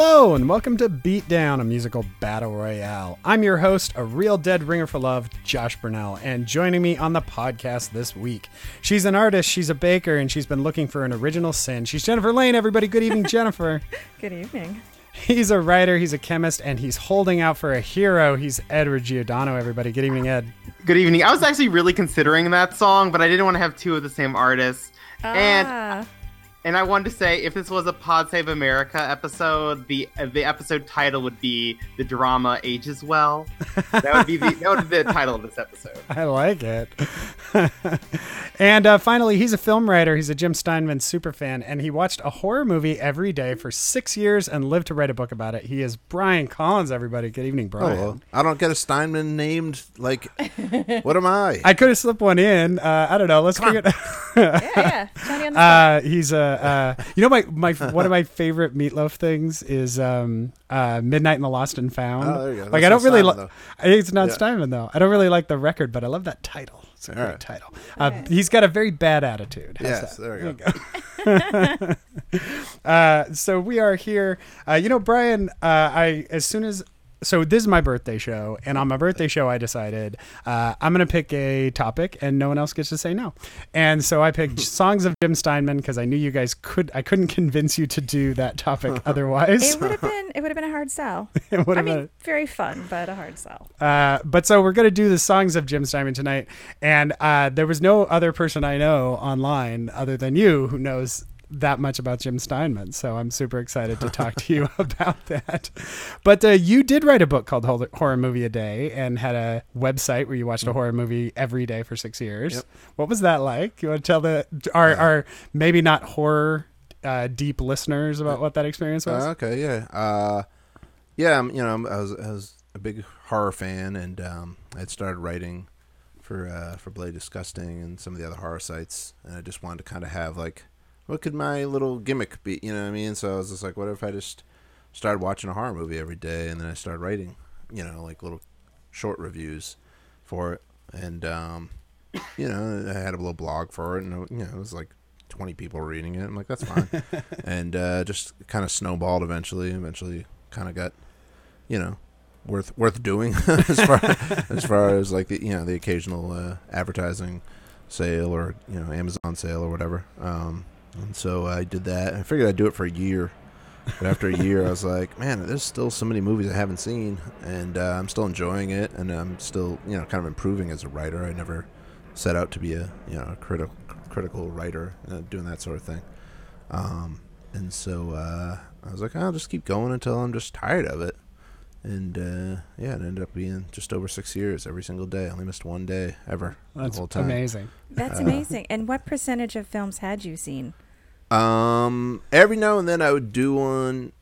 Hello, and welcome to Beatdown, a musical battle royale. I'm your host, a real dead ringer for love, Josh Burnell, and joining me on the podcast this week, she's an artist, she's a baker, and she's been looking for an original sin. She's Jennifer Lane, everybody. Good evening, Jennifer. Good evening. He's a writer, he's a chemist, and he's holding out for a hero. He's Edward Giordano, everybody. Good evening, Ed. Good evening. I was actually really considering that song, but I didn't want to have two of the same artists. Ah, and I wanted to say, if this was a Pod Save America episode, the uh, the episode title would be "The Drama Ages Well." That would be the that would be the title of this episode. I like it. and uh, finally, he's a film writer. He's a Jim Steinman superfan, and he watched a horror movie every day for six years and lived to write a book about it. He is Brian Collins, everybody. Good evening, Oh, Brian. well, I don't get a Steinman named. Like, what am I? I could have slipped one in. Uh, I don't know. Let's figure it yeah, yeah. Johnny on the. Uh, he's a, uh, you know, my, my, one of my favorite meatloaf things is, um, uh, Midnight in the Lost and Found. Oh, there you go. Like, That's I don't really like, it's not Yeah. Steinman though. I don't really like the record, but I love that title. It's a great right. title. Uh, He's got a very bad attitude. How's yes, that? there we go. Uh, so we are here. Uh, you know, Brian, uh, I as soon as so this is my birthday show, and on my birthday show, I decided uh, I'm going to pick a topic, and no one else gets to say no. And so I picked songs of Jim Steinman because I knew you guys could. I couldn't convince you to do that topic otherwise. it would have been it would have been a hard sell. It would I have mean, been- very fun, but a hard sell. Uh, but so we're gonna do the songs of Jim Steinman tonight, and uh, there was no other person I know online other than you who knows that much about Jim Steinman. So I'm super excited to talk to you about that. But uh, you did write a book called Horror Movie a Day and had a website where you watched a horror movie every day for six years. Yep. What was that like? You want to tell the our, our maybe not horror uh, deep listeners about what that experience was? Uh, okay, yeah, uh, yeah. I'm, you know, I'm, I was, I was a big horror fan, and um, I'd started writing for uh, for Bloody Disgusting and some of the other horror sites, and I just wanted to kind of have like, what could my little gimmick be? You know what I mean? So I was just like, what if I just started watching a horror movie every day, and then I started writing, you know, like little short reviews for it, and um, you know, I had a little blog for it, and you know, it was like 20 people reading it. I'm like, that's fine. and uh, just kind of snowballed eventually. Eventually, kind of got, you know, worth worth doing as far as far as like the you know the occasional uh, advertising sale or you know Amazon sale or whatever. Um, and so I did that. I figured I'd do it for a year. But after a year, I was like, man, there's still so many movies I haven't seen, and uh, I'm still enjoying it, and I'm still, you know, kind of improving as a writer. I never set out to be a, you know, a critical critical writer, uh, doing that sort of thing. Um, and so uh, I was like, I'll just keep going until I'm just tired of it. And uh, yeah, it ended up being just over six years every single day. I only missed one day ever That's the whole time. amazing. That's Uh, amazing. And what percentage of films had you seen? Um, every now and then I would do one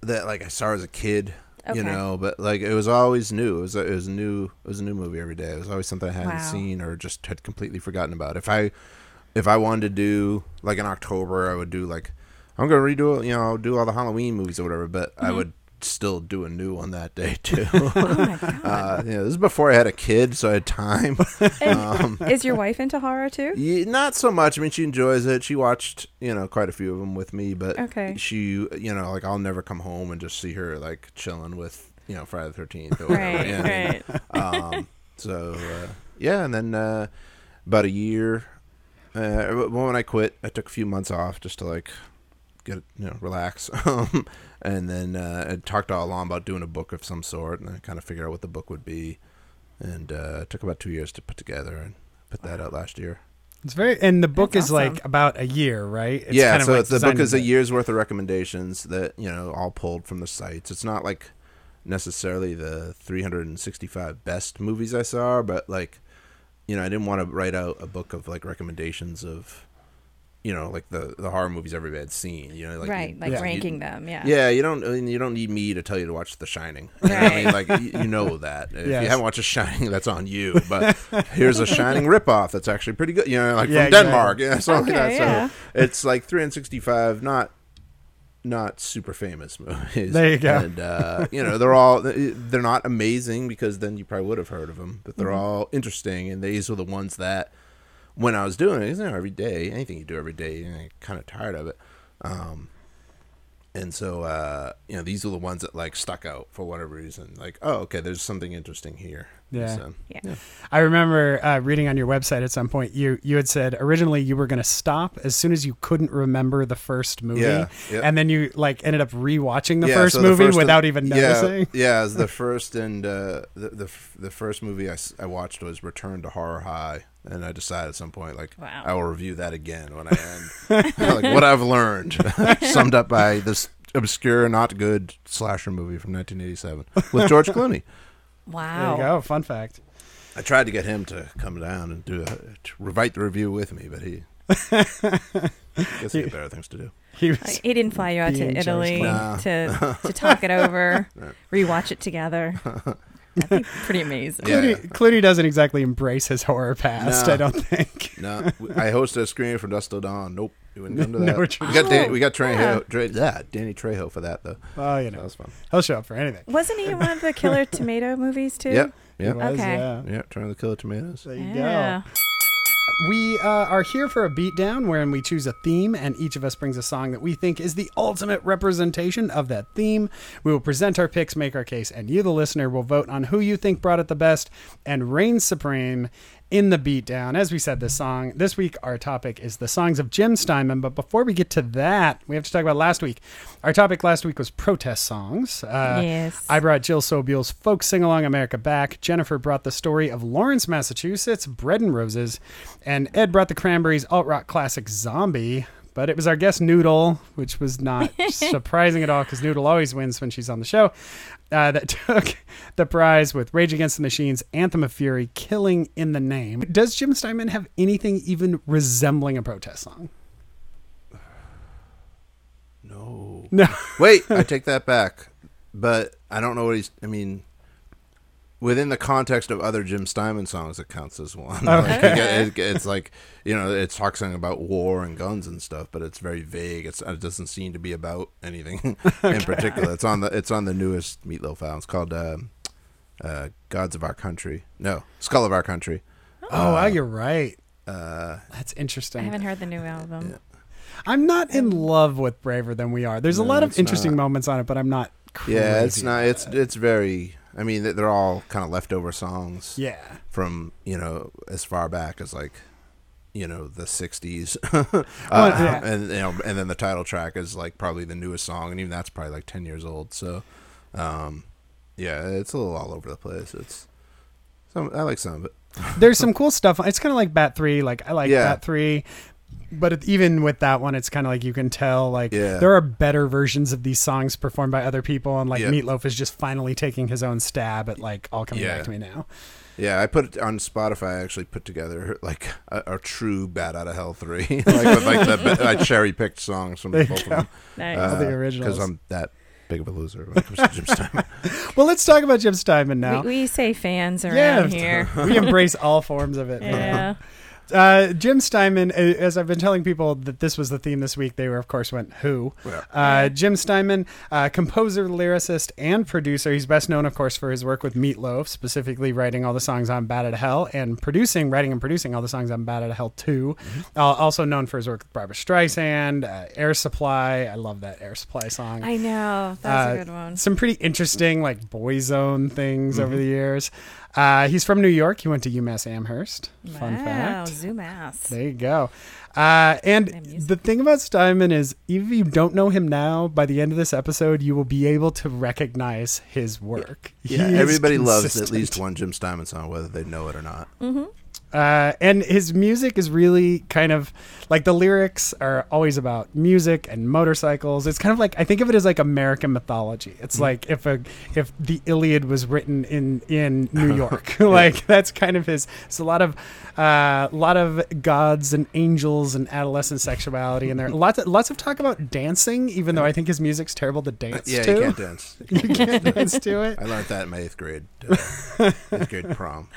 that like I saw as a kid, Okay. you know, but like it was always new. It was a, it was a new it was a new movie every day. It was always something I hadn't Wow. seen or just had completely forgotten about. If I if I wanted to do like in October, I would do like I'm gonna redo it, you know, do all the Halloween movies or whatever. But I Mm-hmm. would still do a new one that day too. Oh my god. uh, yeah, this is before I had a kid, so I had time. um, Is your wife into horror too? yeah, not so much. I mean, she enjoys it. She watched, you know, quite a few of them with me, but Okay. she, you know, like I'll never come home and just see her like chilling with, you know, Friday the Thirteenth or whatever. Right, yeah, I mean, right. Um, so uh, yeah, and then uh, about a year, uh, when I quit, I took a few months off just to like get you know relax, um, and then uh, I talked all along about doing a book of some sort, and I kind of figured out what the book would be, and uh, it took about two years to put together and put that out last year. It's very, and the book That's is like about a year, right? It's yeah, kind of so like the book is a year's worth of recommendations that you know all pulled from the sites. It's not like necessarily the 365 best movies I saw, but like you know I didn't want to write out a book of like recommendations of you know like the the horror movies everybody had seen. You know, like right, you- like yeah, ranking them. Yeah. Yeah, you don't. I mean, you don't need me to tell you to watch The Shining. You know I mean, like you, you know that. If Yes. you haven't watched The Shining, that's on you. But here's a Shining ripoff that's actually pretty good. You know, like Yeah, from Denmark. exactly. Yeah, something like Okay, that. yeah. So it's like 365, not not super famous movies. There you go. And uh, you know, they're all they're not amazing because then you probably would have heard of them, but they're Mm-hmm. all interesting, and these are the ones that when I was doing it, you know, every day, anything you do every day, you know, you're kind of tired of it. Um, and so uh, you know these are the ones that like stuck out for whatever reason. Like, oh, okay, there's something interesting here. Yeah. So, Yeah. I remember uh, reading on your website at some point you you had said originally you were going to stop as soon as you couldn't remember the first movie, Yeah, yeah. and then you like ended up rewatching the Yeah, first so the movie first- without even noticing. Yeah, it was the first and uh, the, the the first movie I, I watched was Return to Horror High, and I decide at some point like Wow. I will review that again when I end. like what I've learned, summed up by this obscure, not good slasher movie from 1987 with George Clooney. There Wow. you go. Fun fact. I tried to get him to come down and do a, to write the review with me, but he guess he had better things to do. He was, he didn't fly you out to Italy Clooney. to to talk it over, rewatch it together. That'd be pretty amazing. Yeah. Clooney, Clooney doesn't exactly embrace his horror past. No. I don't think. No, I hosted a screening from Dusk Till Dawn. Nope, you wouldn't come to No, that. it's- we got Dan, oh. we got Oh, yeah. Trejo, Dre, yeah, Danny Trejo for that though. Oh, you know, That know, was fun. he'll show up for anything. Wasn't he one of the Killer Tomato movies too? Yep, He yep, was, Okay. yeah. yeah. Trying to kill the tomatoes. There you Yeah. go. We uh, are here for a beatdown wherein we choose a theme and each of us brings a song that we think is the ultimate representation of that theme. We will present our picks, make our case, and you, the listener, will vote on who you think brought it the best and reigns supreme in the beatdown. As we said, this song this week, our topic is the songs of Jim Steinman. But before we get to that, we have to talk about last week. Our topic last week was protest songs. Uh, Yes. I brought Jill Sobule's Folk Sing Along America Back. Jennifer brought the story of Lawrence, Massachusetts, Bread and Roses. And Ed brought the Cranberries alt rock classic Zombie. But it was our guest Noodle, which was not surprising at all because Noodle always wins when she's on the show, uh, that took the prize with Rage Against the Machine's Anthem of Fury, Killing in the Name. Does Jim Steinman have anything even resembling a protest song? No, No. wait, I take that back. But I don't know what he's. I mean, within the context of other Jim Steinman songs, it counts as one. Like, it- it- it's like you know, it talks something about war and guns and stuff, but it's very vague. It's, it doesn't seem to be about anything in particular. It's on the it's on the newest Meatloaf album. It's called um uh, "Gods of Our Country." No, "Skull of Our Country." Oh, wow, you're right. Uh, That's interesting. I haven't heard the new album. I'm not in love with Braver Than We Are. There's a lot of interesting not. moments on it, but I'm not. Crazy yeah, it's not. It's it. it's very. I mean, they- they're all kind of leftover songs. yeah. from you know as far back as like you know the 60s uh, yeah. and you know and then the title track is like probably the newest song and even that's probably like 10 years old so um yeah it's a little all over the place it's some i like some of it There's some cool stuff. It's kind of like Bat Three. Like I like Yeah. Bat Three, but it, even with that one, it's kind of like you can tell like Yeah. there are better versions of these songs performed by other people, and like Yeah. Meatloaf is just finally taking his own stab at like all coming Yeah. back to me now. yeah i put it on spotify i actually put together like a, a true bat out of hell 3 like with like the i cherry picked songs from There you both of them Nice. All the uh, originals. because i'm that big of a loser when it comes to jim steinman Well, let's talk about Jim Steinman now. we, we say fans around yeah, here. we embrace all forms of it. Yeah. Uh, Jim Steinman, uh, as I've been telling people that this was the theme this week, they were, of course, went Who. Yeah. Uh, Jim Steinman, uh, composer, lyricist, and producer. He's best known, of course, for his work with Meatloaf, specifically writing all the songs on Bad at Hell and producing, writing and producing all the songs on Bad at Hell 2. Uh, also known for his work with Barbra Streisand, uh, Air Supply. I love that Air Supply song. I know. That's Uh, a good one. Some pretty interesting, like, boyzone things Mm-hmm. over the years. Uh, he's from New York. He went to UMass Amherst. Fun wow. fact. Zoom ass. There you go. Uh, and And the thing about Steinman is, even if you don't know him now, by the end of this episode, you will be able to recognize his work. yeah He is everybody loves at least one jim steinman song whether they know it or not Uh, and his music is really kind of like the lyrics are always about music and motorcycles. It's kind of like I think of it as like American mythology. Mm-hmm. It's like if a if the Iliad was written in in New York, like that's kind of his. It's a lot of uh, lot of gods and angels and adolescent sexuality in there. Lots of, lots of talk about dancing, even though I think his music's terrible to dance yeah to. you can't dance You can't dance to it. I learned that in my eighth grade, uh, eighth grade prom.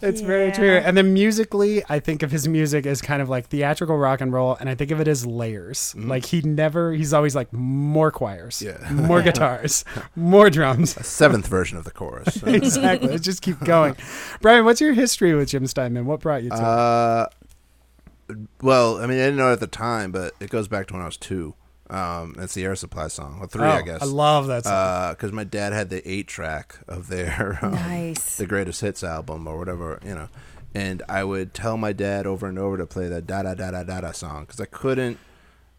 It's very true. And then musically, I think of his music as kind of like theatrical rock and roll, and I think of it as layers. Like he never, he's always like more choirs, Yeah. more guitars, more drums. A seventh version of the chorus. exactly. Let's just keep going. Brian, what's your history with Jim Steinman? What brought you to it? Uh, well, I mean, I didn't know it at the time, but it goes back to when I was two. Um, that's the Air Supply song. Well, three, Oh, I guess. I love that song. because my dad had the eight track of their um, Nice. the greatest hits album or whatever you know, and I would tell my dad over and over to play that da da da da da da song because I couldn't.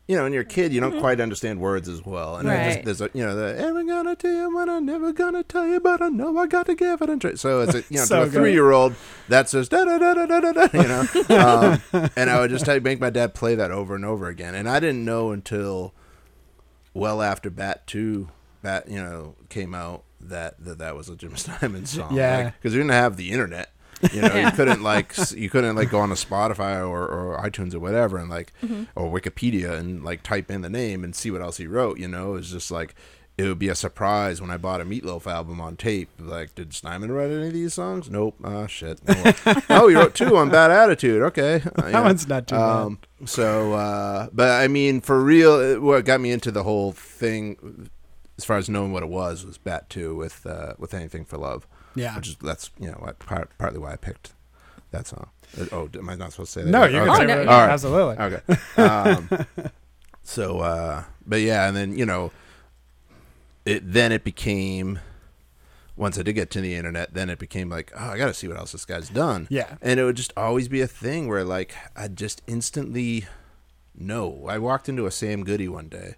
You know, when you're a kid, you don't quite understand words as well, and I just, there's a you know the ever gonna tell you when I'm never gonna tell you, but I know I got to give it a try. So it's a, you know So to a three year old that says da da da da da da da, you know, um, and I would just make my dad play that over and over again, and I didn't know until well after Bat Two, Bat you know came out that that, that was a Jim Steinman song. Yeah. because we didn't have the internet. You know, you couldn't like you couldn't like go on a Spotify or, or iTunes or whatever and like mm-hmm. or Wikipedia and like type in the name and see what else he wrote. You know, it's just like it would be a surprise when I bought a Meatloaf album on tape. Like, did Steinman write any of these songs? Nope. Ah, shit. Oh, oh, he wrote two on Bad Attitude. Okay, Uh, that one's not too bad. So, uh, but I mean, for real, it- what got me into the whole thing, as far as knowing what it was, was Bat Two with uh, with Anything for Love. Yeah. which is that's you know what, part, partly why I picked that song. Uh, Oh, am I not supposed to say that? No, you're Okay. Oh, no, whatever. All right. Absolutely. Okay. Um, so, uh, but yeah, and then you know, it then it became once I did get to the internet, then it became like, oh, I got to see what else this guy's done. Yeah. and it would just always be a thing where like I'd just instantly know. I walked into a Sam Goody one day,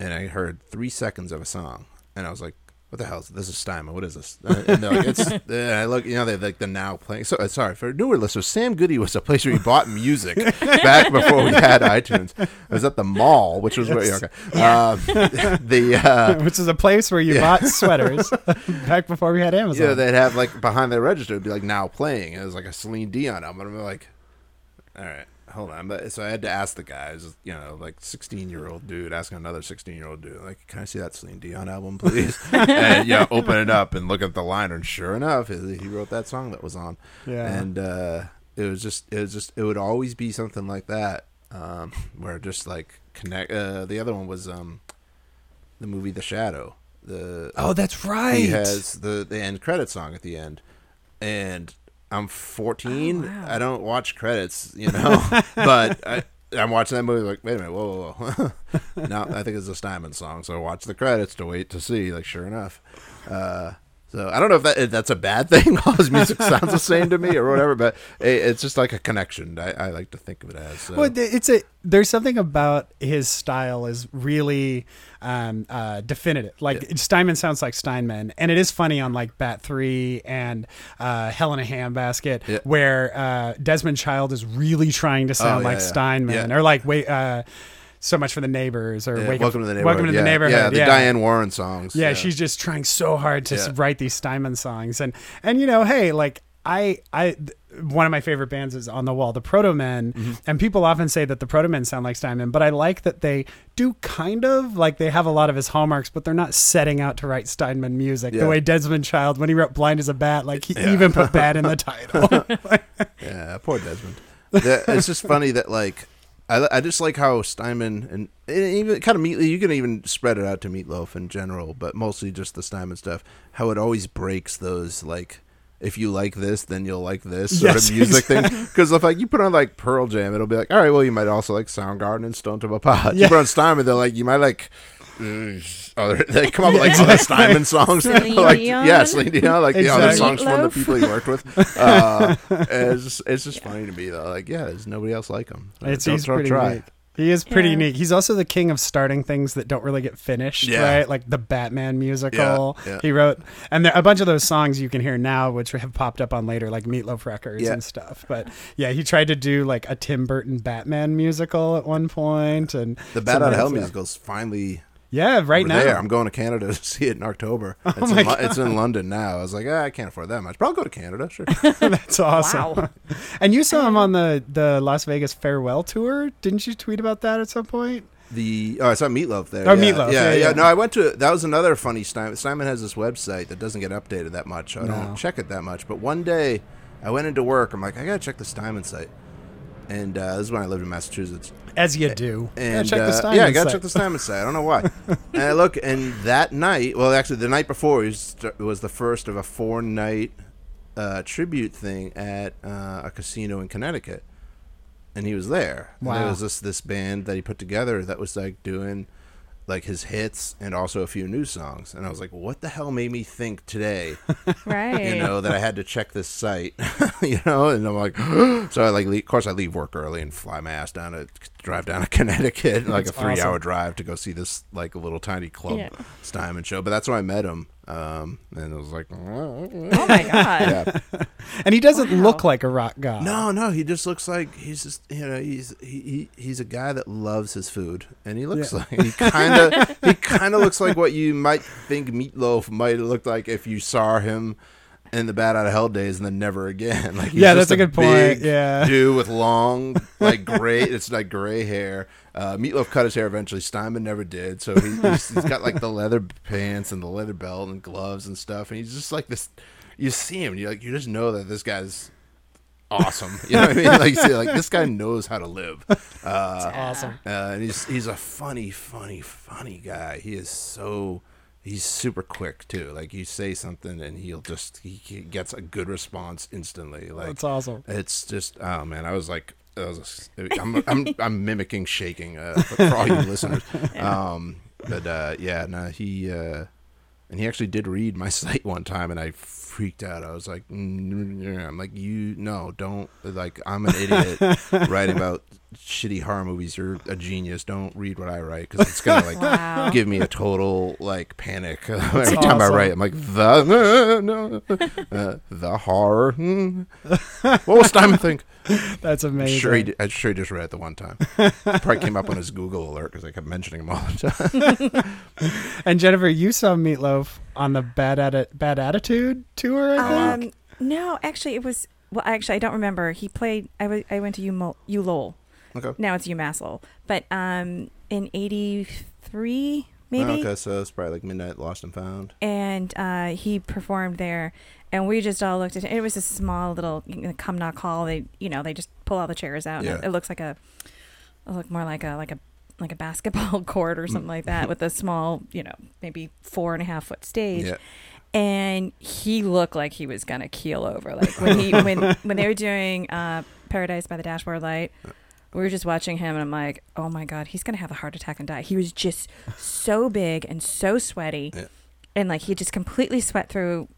and I heard three seconds of a song, and I was like. What the hell is this? Is Steinman? What is this? Uh, And they're like, it's. And I look, you know, they like the now playing. So uh, sorry for newer listeners. Sam Goody was a place where you bought music back before we had iTunes. It was at the mall, which was where. Okay. Um, the uh, Which is a place where you Yeah. bought sweaters back before we had Amazon. yeah, they'd have like behind the register it'd be like now playing. It was like a Celine Dion album. And I'm like, all right, hold on. But so I had to ask the guys, you know, like 16 year old dude asking another 16 year old dude, like, can I see that Celine Dion album, please? and yeah, open it up and look at the liner, and sure enough, he he wrote that song that was on. Yeah. and uh, it was just, it was just, it would always be something like that, um, where just like connect. Uh, the other one was um, the movie The Shadow. The oh, that's right. he has the the end credit song at the end, and I'm 14. Oh, wow. I don't watch credits, you know, but I. I'm watching that movie like, wait a minute, whoa, whoa, whoa. no, I think it's a Steinman song, so I watch the credits to wait to see. Like, sure enough, uh, so I don't know if that if that's a bad thing. All his music sounds the same to me or whatever, but it, it's just like a connection. I, I like to think of it as. So. Well, it's a there's something about his style is really um, uh, definitive. Like Yeah. Steinman sounds like Steinman, and it is funny on like Bat Three and uh, Hell in a Handbasket, Yeah. where uh, Desmond Child is really trying to sound yeah, like. Steinman, or like wait. So much for the neighbors, or Yeah, Wake Up- welcome to the neighborhood. Welcome to yeah. the neighborhood. Yeah, the yeah. Diane Warren songs. Yeah, she's just trying so hard to write these Steinman songs, and and you know, hey, like I I th- one of my favorite bands is On the Wall, the Protomen, Mm-hmm. and people often say that the Protomen sound like Steinman, but I like that they do kind of like they have a lot of his hallmarks, but they're not setting out to write Steinman music Yeah. the way Desmond Child when he wrote Blind as a Bat, like he Yeah. even put Bat in the title. Yeah, poor Desmond. It's just funny that like I, I just like how Steinman and, and even kind of meat you can even spread it out to Meatloaf in general, but mostly just the Steinman stuff. How it always breaks those like if you like this, then you'll like this sort Yes, of music thing. Because if like you put on like Pearl Jam, it'll be like, all right, well you might also like Soundgarden and Stone Temple Pilots. Yeah. You put on Steinman, they're like you might like. Uh, Other, they come up with like other Steinman songs, Celine like Dion? yeah, Celine Dion, like the other Exactly. songs from the Meatloaf? people he worked with. Uh, it's just, it's just funny to me though. Like, yeah, there's nobody else like him. It's Don't he's try- pretty try. unique. He is pretty Yeah. unique. He's also the king of starting things that don't really get finished, Yeah. right? Like the Batman musical. Yeah, yeah. He wrote, and there, a bunch of those songs you can hear now, which have popped up on later, like Meatloaf records Yeah. and stuff. But yeah, he tried to do like a Tim Burton Batman musical at one point, and The Bat some Out of Hell other stuff. musical's finally Yeah, right now. there. I'm going to Canada to see it in October. It's, my in, Lo- it's in London now. I was like, ah, I can't afford that much, but I'll go to Canada. Sure. That's awesome. Wow. and you saw him on the the Las Vegas farewell tour, didn't you? Tweet about that at some point. The oh, I saw Meatloaf there. Oh, yeah. Meatloaf, Yeah, yeah, yeah, yeah. No, I went to. That was another funny Steinman. Steinman has this website that doesn't get updated that much. I No. don't check it that much. But one day, I went into work. I'm like, I gotta check the Steinman site. And uh, this is when I lived in Massachusetts. As you do. And check the uh, yeah, I gotta site. check the Steinman site. I don't know why. and I look, and that night, well, actually, the night before was, was the first of a four night uh, tribute thing at uh, a casino in Connecticut. and he was there. And Wow. there was this this band that he put together that was like doing like his hits and also a few new songs. And I was like, what the hell made me think today? Right. you know that I had to check this site, you know, and I'm like, so I like, leave, of course, I leave work early and fly my ass down to drive down to Connecticut, like a three awesome. hour drive to go see this like a little tiny club Yeah. Steinman show. But that's where I met him, um, and it was like, oh my god. yeah, And he doesn't Wow. look like a rock god. no, no, he just looks like he's just you know he's he, he he's a guy that loves his food, and he looks Yeah. like he kind of he kind of looks like what you might think Meatloaf might have looked like if you saw him in the Bat Out of Hell days and then never again. Like he's Yeah, that's a good point. big Yeah. dude with long like gray it's like gray hair. Uh, Meatloaf cut his hair eventually. Steinman never did, so he, he's, he's got like the leather pants and the leather belt and gloves and stuff, and he's just like this. You see him, and you like you just know that this guy's awesome. You know what I mean? Like, you see, like this guy knows how to live. Uh, Awesome. uh, and he's he's a funny, funny, funny guy. He is so he's super quick too. Like you say something and he'll just he, gets a good response instantly. Like That's awesome. it's just oh man, I was like. I was, I'm, I'm, I'm mimicking shaking uh, for, for all you listeners. Um, but uh, yeah, no, he uh, and he actually did read my site one time, and I freaked out. I was like, mm. I'm like, you no, don't like. I'm an idiot writing about shitty horror movies. You're a genius. Don't read what I write because it's gonna like Wow. give me a total like panic every time I write. I'm like the no, uh, the horror. hmm. What was Steinman think? That's I'm amazing. sure he did, I'm sure he just read it the one time. Probably came up on his Google alert because I kept mentioning him all the time. And Jennifer, you saw Meatloaf on the Bad Atti- Bad Attitude tour, I think. Um, no, actually, it was. Well, actually, I don't remember. He played. I I went to U U Lowell. Okay. Now it's UMass Lowell. But um, in '83, maybe. Oh, okay, so it's probably like Midnight Lost and Found. and uh, he performed there and we just all looked at it it was a small little you know, Cumnock hall they you know they just pull all the chairs out and Yeah. it, it looks like a it looked more like a like a like a basketball court or something like that with a small you know maybe four and a half foot stage Yeah. and he looked like he was gonna keel over like when he when when they were doing uh paradise by the dashboard light we were just watching him and i'm like oh my god he's gonna have a heart attack and die. He was just so big and so sweaty. Yeah. and like he just completely sweat through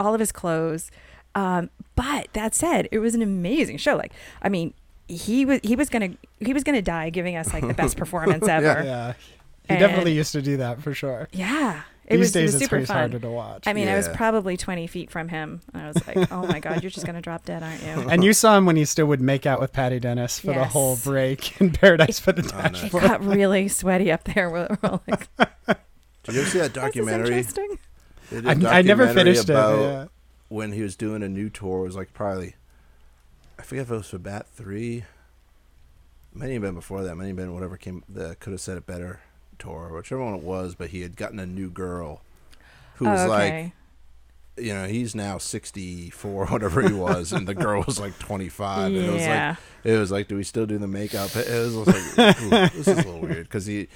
all of his clothes. Um but that said it was an amazing show. Like i mean he was he was gonna he was gonna die giving us like the best performance ever. Yeah. He And- definitely used to do that for sure. yeah it These was, it days was it's super always fun harder to watch. I mean, I was probably 20 feet from him. And I was like, oh my God, you're just going to drop dead, aren't you? and you saw him when he still would make out with Patty Dennis for the whole break in Paradise for the Oh, nice. It got really sweaty up there. We're, we're like, Did you ever see that this is documentary? interesting. They did a I, I never finished about it. Yeah. when he was doing a new tour. It was like probably, I forget if it was for Bat 3. Might have been before that. Might have been whatever came, the Could Have Said It Better tour, whichever one it was, but he had gotten a new girl who oh, was oh, like, you know, he's now 64, whatever he was, and the girl was like 25. And it was like, yeah. it was like, do we still do the makeup? It was like, ooh, this is a little weird because he,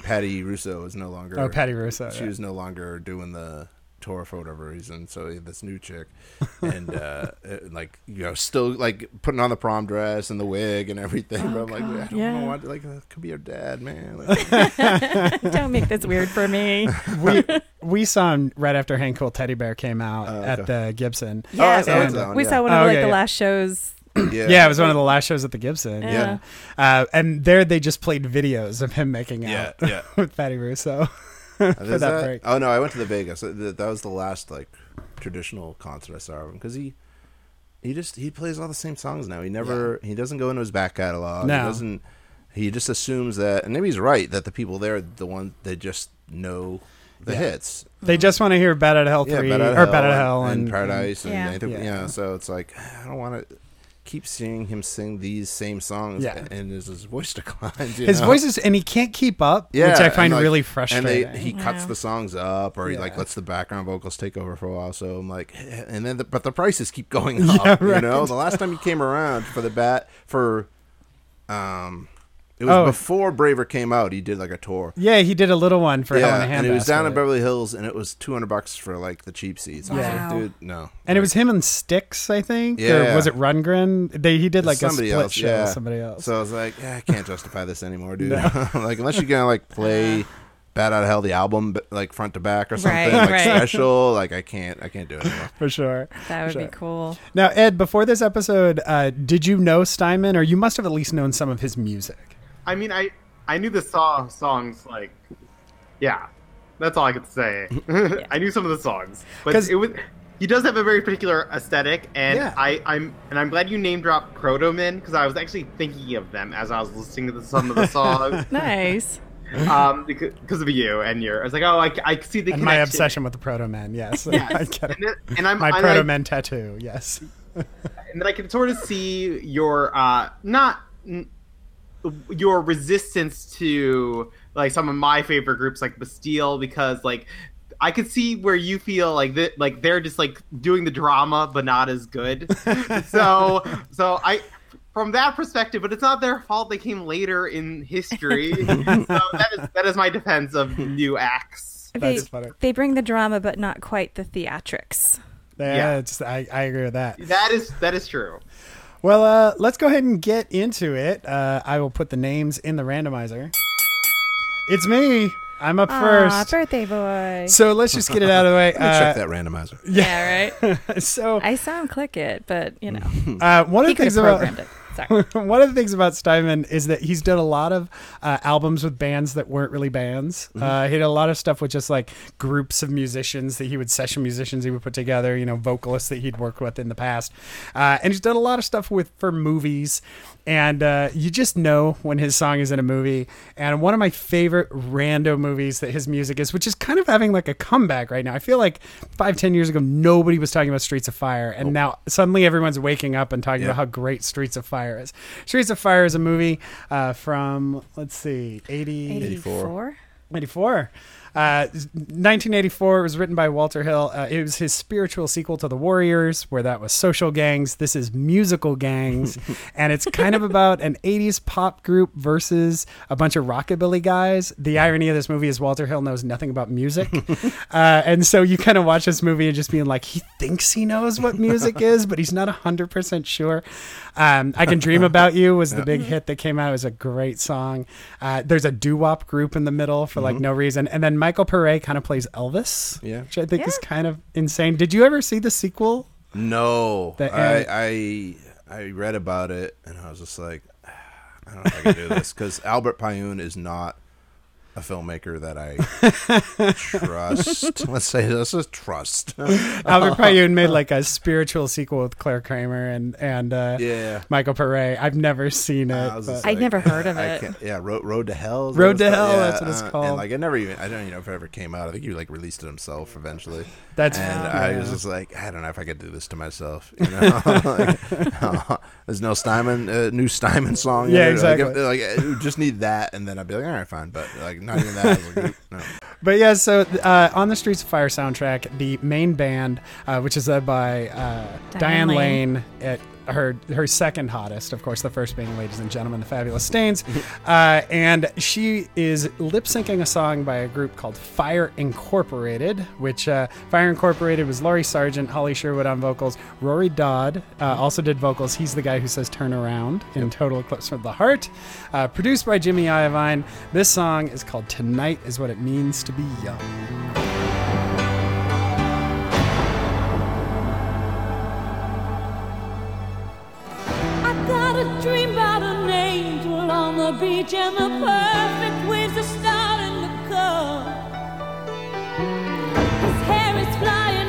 Patti Russo is no longer. Oh, Patti Russo. She yeah. was no longer doing the tour for whatever reason. So he had this new chick, and uh, it- like you know, still like putting on the prom dress and the wig and everything. Oh, but I'm like, I don't yeah. know what. Like, uh, could be your dad, man. Like, Don't make this weird for me. we we saw him right after Hang Cool Teddy Bear came out Oh, at okay. the Gibson. Oh, Yeah, saw it we- that one, we yeah. saw one of Oh, like the yeah. last shows. yeah, Yeah, it was one of the last shows at the Gibson. Yeah. Uh, and there they just played videos of him making yeah, out yeah. with Patti Russo. For there's that break. Oh no, I went to the Vegas. That was the last like traditional concert I saw of him because he. He just he plays all the same songs now. He never he doesn't go into his back catalog. No. He doesn't he just assumes that and maybe he's right that the people there the ones they just know the Yeah. hits. They just want to hear Bad at Hell 3 Bat Out of or Bad at of and- Hell and, and, Paradise and, Yeah. anything, Yeah. you so it's like I don't want to keep seeing him sing these same songs Yeah. and as his voice declines. you His know? voice is and he can't keep up, Yeah, which I find like- really and frustrating. they, he cuts Yeah. the songs up or he like lets the background vocals take over for a while. So I'm like, and then the, but the prices keep going up. Yeah, You know, the last time he came around for the bat for, um, It was Oh. before Braver came out. He did like a tour. Yeah, he did a little one for Hell in yeah, a Handbasket. and it was down in Beverly Hills, and it was two hundred bucks for like the cheap seats. I was Wow. like, dude, no. And it was him and Styx, I think. Or Yeah. was it Rundgren? They he did like somebody a split else, show yeah. with somebody else. So I was like, yeah, I can't justify this anymore, dude. like unless you're gonna like play Bat Out of Hell the album like front to back or something Right, like right. special, like I can't, I can't do it anymore. for sure. That would Sure. be cool. Now, Ed, before this episode, uh, did you know Steinman, or you must have at least known some of his music? I mean, I I knew the saw songs like, yeah, that's all I could say. I knew some of the songs, but 'Cause- it was. He does have a very particular aesthetic, and Yeah. I, I'm and I'm glad you name dropped Protoman because I was actually thinking of them as I was listening to the, some of the songs, Nice. um, because, because of you and your. I was like, oh, I, I see the And my obsession with the Protomen, yes. Yes. I get it. And, then- and I'm My and Proto I- Men tattoo, yes. and then I can sort of see your uh not n- your resistance to like some of my favorite groups like Bastille because like I could see where you feel like that like they're just like doing the drama but not as good. so so I from that perspective, but it's not their fault they came later in history. so that is that is my defense of new acts. They, That's funny. they bring the drama, but not quite the theatrics. Yeah, Yeah. it's- I, I agree with that. That is that is true. Well, uh, let's go ahead and get into it. Uh, I will put the names in the randomizer. It's me. I'm up Aw, first. birthday boy. So let's just get it out of the way. Let me Uh, check that randomizer. yeah, right. so I saw him click it, but you know, uh, one of he the could things have about programmed it. Sorry. one of the things about Steinman is that he's done a lot of uh, albums with bands that weren't really bands. Mm-hmm. Uh, he did a lot of stuff with just like groups of musicians that he would session musicians he would put together. You know, vocalists that he'd worked with in the past, uh, and he's done a lot of stuff with for movies. And uh, you just know when his song is in a movie. And one of my favorite rando movies that his music is, which is kind of having like a comeback right now. I feel like five, ten years ago, nobody was talking about Streets of Fire, and now suddenly everyone's waking up and talking Yeah. about how great Streets of Fire is. Streets of Fire is a movie uh, from let's see, 80, 84. 84. Uh, 1984 it was written by Walter Hill. Uh, it was his spiritual sequel to The Warriors, where that was social gangs. This is musical gangs, and it's kind of about an 80s pop group versus a bunch of rockabilly guys. The irony of this movie is Walter Hill knows nothing about music, uh, and so you kind of watch this movie and just being like, he thinks he knows what music is, but he's not hundred percent sure. Um, I can dream about you was the big hit that came out. It was a great song. Uh, there's a doo wop group in the middle for like no reason, and then Michael Paré kind of plays Elvis, Yeah. which I think is kind of insane. Did you ever see the sequel? No, The- I, I I read about it and I was just like, I don't know if I can do this because Albert Pyun is not a filmmaker that I trust. Let's say let's just trust. Albert Pyun made like a spiritual sequel with Clare Kramer and and uh, yeah. Michael Paré. I've never seen it. I was but- just I'd never heard of it. Yeah, Road, Road to Hell. Road to. Hell, Yeah, that's what it's uh, called. And like, I never even, I don't even know if it ever came out. I think he like released it himself eventually. That's and yeah. I was just like, I don't know if I could do this to myself. You know, like, uh, there's no Steinman, uh, new Steinman song. in Yeah, it. Like, exactly. if- Like, it just need that, and then I'd be like, all right, fine. But like, not even that. I was like, no. But yeah, so uh, on the Streets of Fire soundtrack, the main band, uh, which is led by uh, Diane, Diane Lane, Lane. at her her second hottest, of course, the first being "Ladies and Gentlemen, the Fabulous Stains," uh, and she is lip syncing a song by a group called Fire Incorporated, which uh, Fire Incorporated was Laurie Sargent, Holly Sherwood on vocals, Rory Dodd uh, also did vocals. He's the guy who says "Turn Around" in Total Eclipse of the Heart. Uh, produced by Jimmy Iovine. This song is called "Tonight Is What It Means to Be Young." Beach and the perfect waves are starting to come. His hair is flying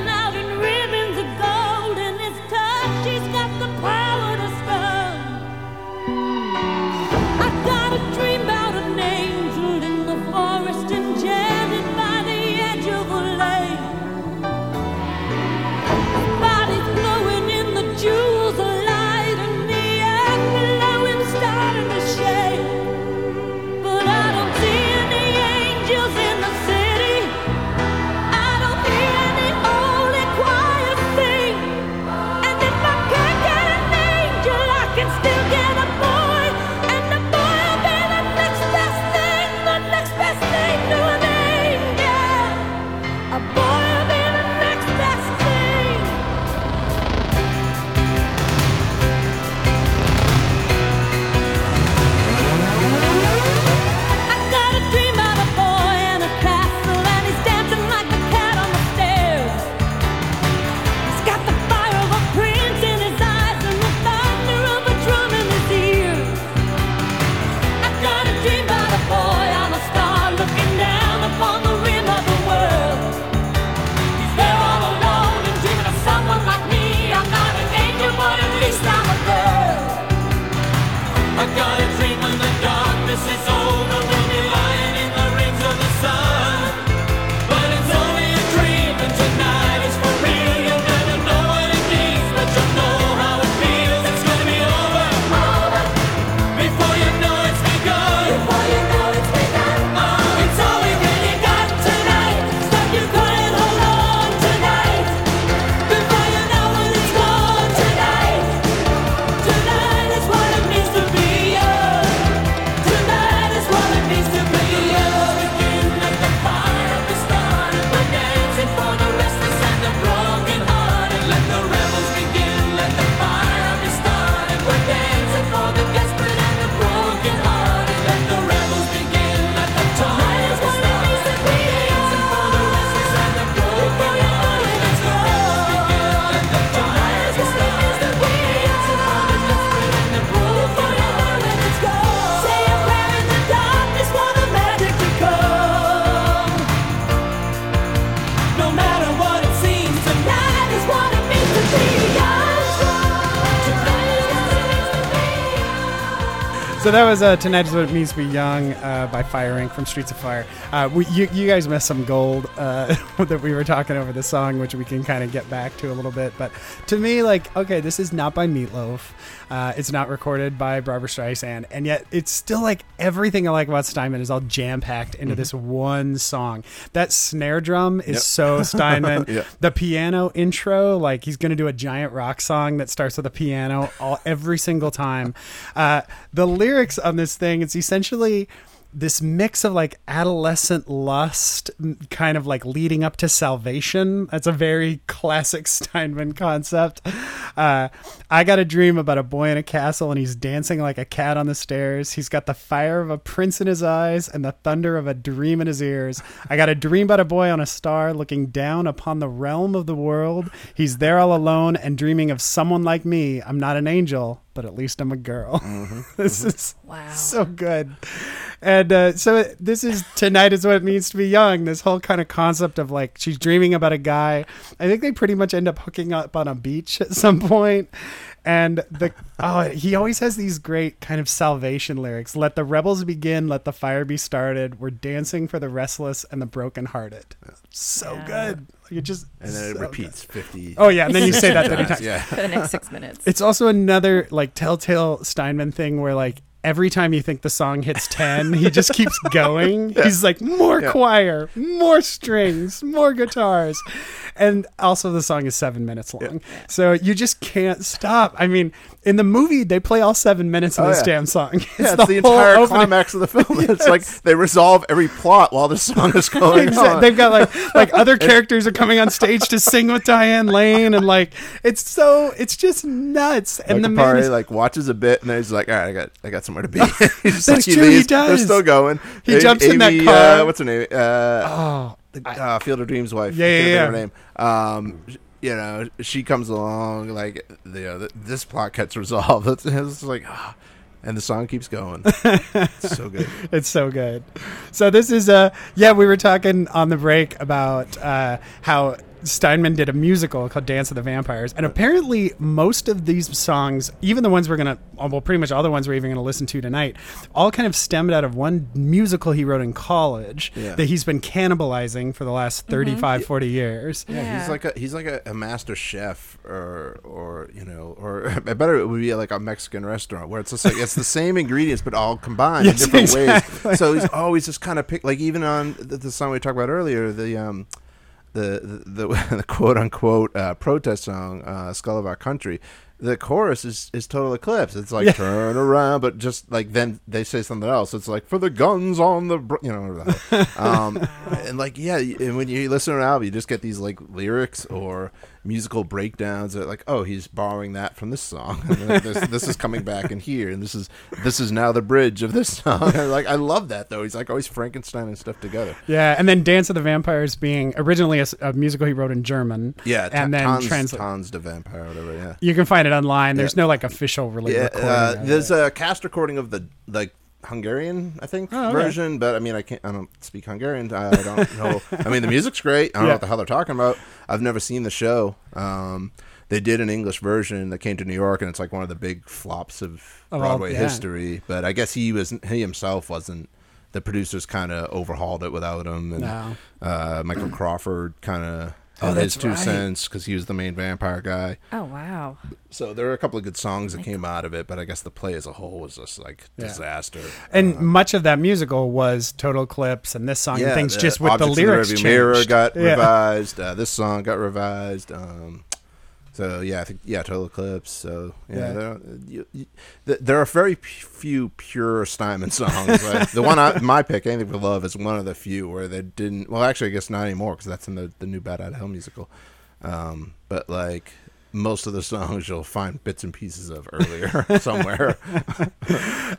That was uh, Tonight is What It Means to Be Young uh, by Fire Inc. from Streets of Fire. Uh, we, you, you guys missed some gold uh, that we were talking over the song, which we can kind of get back to a little bit. But to me, like, okay, this is not by Meatloaf. Uh, it's not recorded by Barbra Streisand. And yet it's still like everything I like about Steinman is all jam packed into this one song. That snare drum is Yep. so Steinman. The piano intro, like he's going to do a giant rock song that starts with a piano all every single time. Uh, the lyrics on this thing, it's essentially this mix of like adolescent lust, kind of like leading up to salvation. That's a very classic Steinman concept. Uh, I got a dream about a boy in a castle and he's dancing like a cat on the stairs. He's got the fire of a prince in his eyes and the thunder of a dream in his ears. I got a dream about a boy on a star looking down upon the realm of the world. He's there all alone and dreaming of someone like me. I'm not an angel, but at least I'm a girl. this is Wow. so good. And uh, so this is tonight is what it means to be young. This whole kind of concept of like she's dreaming about a guy. I think they pretty much end up hooking up on a beach at some point. And the oh, he always has these great kind of salvation lyrics. Let the rebels begin. Let the fire be started. We're dancing for the restless and the brokenhearted. So Yeah. good. Like it just and then it so repeats 50. Oh yeah, and then you say that thirty times. yeah For the next six minutes. It's also another like telltale Steinman thing where like every time you think the song hits 10, he just keeps going. He's like more Yeah. choir, more strings, more guitars. And also the song is 7 minutes long. So you just can't stop. I mean, in the movie they play all 7 minutes of Oh, this yeah. damn song. It's yeah, it's the, entire opening. climax of the film. It's like they resolve every plot while the song is going Exact- on. They've got like like other characters are coming on stage to sing with Diane Lane and like it's so it's just nuts. And the Michael man is, like watches a bit and then he's like, all right, I got, I got somewhere to be. That's like, true, he leaves. does. They're still going. He jumps in that car. Uh, what's her name? Uh, oh, the, uh, Field of Dreams' wife. Yeah, can't yeah, Her name. Um, you know, she comes along like, you know, th- this plot gets resolved. It's, it's like, ah, and the song keeps going. it's so good. It's so good. So this is uh yeah, we were talking on the break about uh how Steinman did a musical called Dance of the Vampires, and apparently most of these songs, even the ones we're gonna, well, pretty much all the ones we're even gonna listen to tonight, all kind of stemmed out of one musical he wrote in college Yeah. that he's been cannibalizing for the last 35, 40 years. Yeah, Yeah. he's like a he's like a, a master chef, or or you know, or better it would be like a Mexican restaurant where it's just like it's the same ingredients but all combined Yes, in different exactly. ways. So he's always just kind of pick like even on the, the song we talked about earlier, the um. The, the, the, quote unquote uh, protest song, uh, "Skull of Our Country," the chorus is, is total eclipse. It's like turn around, but just like then they say something else. It's like for the guns on the, br-, you know, whatever the hell. um, and like yeah, and when you listen to an album, you just get these like lyrics or musical breakdowns that like, oh, he's borrowing that from this song, this, this is coming back in here, and this is this is now the bridge of this song. Like I love that though. He's like always Frankenstein and stuff together. Yeah, and then Dance of the Vampires being originally a musical he wrote in German. Yeah, and then Tons, translate. Tanz der Vampire, whatever. Yeah. You can find it online. There's Yeah. no like official really Yeah, recording. uh, there's a cast recording of the like Hungarian, I think, Oh, okay. version. But I mean, I can't. I don't speak Hungarian. I don't know. I mean, the music's great. I don't know what the hell they're talking about. I've never seen the show. Um, they did an English version that came to New York, and it's like one of the big flops of all- Broadway yeah. history. But I guess he was he himself wasn't. The producers kind of overhauled it without him, and No. uh, Michael Crawford kind of. Oh, his that's two right. cents because he was the main vampire guy. Oh wow. So there are a couple of good songs that came out of it, but I guess the play as a whole was just like Yeah. disaster. And Uh, much of that musical was Total Eclipse and this song and things just with the lyrics changed. Mirror got Yeah. revised. Uh, this song got revised. Um, so yeah, I think yeah, Total Eclipse. So yeah, Yeah. There, are, you, you, there are very p- few pure Steinman songs. Like, the one I, my pick, Anything for Love, is one of the few where they didn't. Well, actually, I guess not anymore because that's in the the new Bat Out of Hell musical. Um, but like. Most of the songs you'll find bits and pieces of earlier somewhere.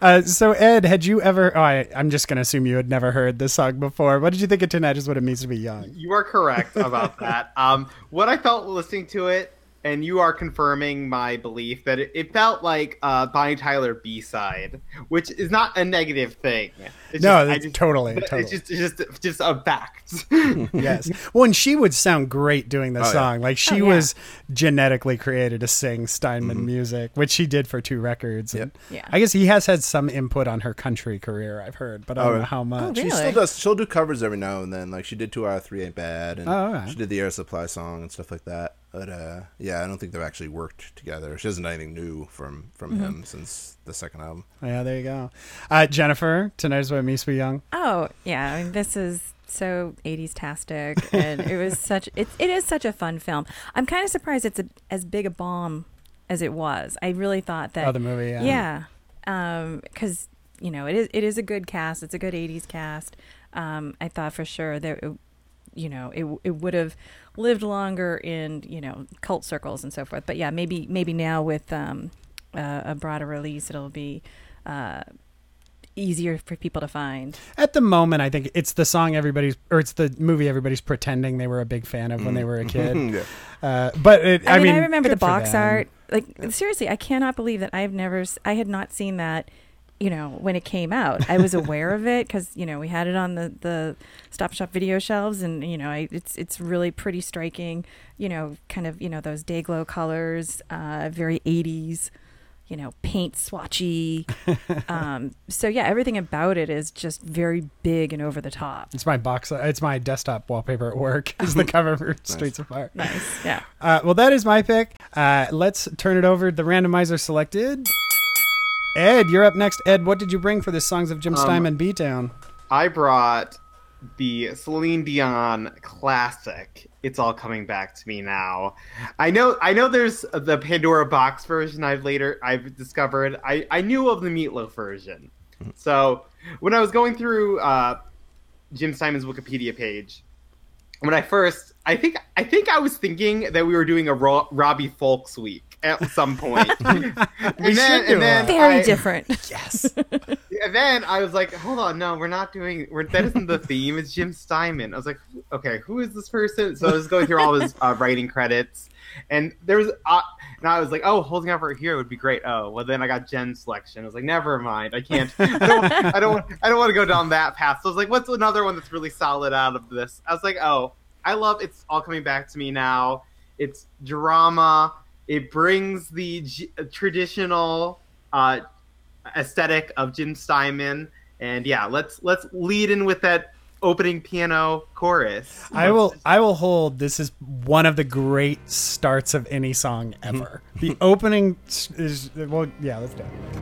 Uh, so Ed, had you ever? Oh, I, I'm just gonna assume you had never heard this song before. What did you think of Tonight Is What It Means to Be Young? You are correct about that. Um, what I felt listening to it, and you are confirming my belief that it, it felt like uh, Bonnie Tyler B side, which is not a negative thing. It's No, just- it's just- totally, It's totally. just, it's just, just a fact. yes. Well, and she would sound great doing the Oh, yeah. song. Like she Oh, yeah. was genetically created to sing Steinman music, which she did for two records. And Yeah. I guess he has had some input on her country career. I've heard, but I don't Oh, know how much. really? She still does. She'll do covers every now and then. Like she did two out of three ain't bad, and Oh, alright. she did the Air Supply song and stuff like that. But uh, yeah, I don't think they've actually worked together. She hasn't done anything new from from Mm-hmm. him since the second album. Yeah, there you go. Uh, Jennifer, tonight is what meets me young. Oh yeah, I mean, this is so 80s tastic, and it was such it, it is such a fun film. I'm kind of surprised it's a, as big a bomb as it was. I really thought that. Oh, the movie. Yeah. yeah, because you know it is it is a good cast. It's a good 80s cast. Um, I thought for sure that it, you know it it would have lived longer in you know cult circles and so forth. But yeah, maybe maybe now with um, uh, a broader release, it'll be. Uh, easier for people to find At the moment, I think it's the song everybody's, or it's the movie everybody's pretending they were a big fan of when they were a kid. yeah. Uh, but it, I, I, mean, mean, I remember the good for box art. Like seriously, I cannot believe that I've never, i had not seen that. You know, when it came out, I was aware of it because you know we had it on the the Stop Shop video shelves, and you know I, it's it's really pretty striking. You know, kind of you know those day glow colors, uh, very eighties. You know, paint swatchy. um, so yeah, everything about it is just very big and over the top. It's my box. It's my desktop wallpaper at work. Is the cover for Streets of Fire. Nice, yeah. Uh, well, that is my pick. Uh, let's turn it over. The randomizer selected. Ed, you're up next. Ed, what did you bring for this Songs of Jim Um, Steinman beatdown? I brought the Celine Dion classic. It's all coming back to me now. I know. I know. There's the Pandora box version. I've later I've discovered. I I knew of the Meatloaf version. So when I was going through uh, Jim Steinman's Wikipedia page, when I first, I think I think I was thinking that we were doing a Ro- Robbie Fulks week at some point. and We should do one. Very I- different. Yes. and then I was like, hold on, no, we're not doing. We're, that isn't the theme. It's Jim Steinman. I was like, okay, who is this person? So I was going through all his uh, writing credits, and there was, uh, and I was like, oh, holding out for a hero would be great. Oh, well, then I got Jen's selection. I was like, never mind, I can't. I don't. I don't. I don't want to go down that path. So I was like, what's another one that's really solid out of this? I was like, oh, I love. It's all coming back to me now. It's drama. It brings the G- traditional. Uh, aesthetic of Jim Steinman. And yeah, let's let's lead in with that opening piano chorus. I will. I will hold. This is one of the great starts of any song ever. the opening is well. Yeah, let's do it.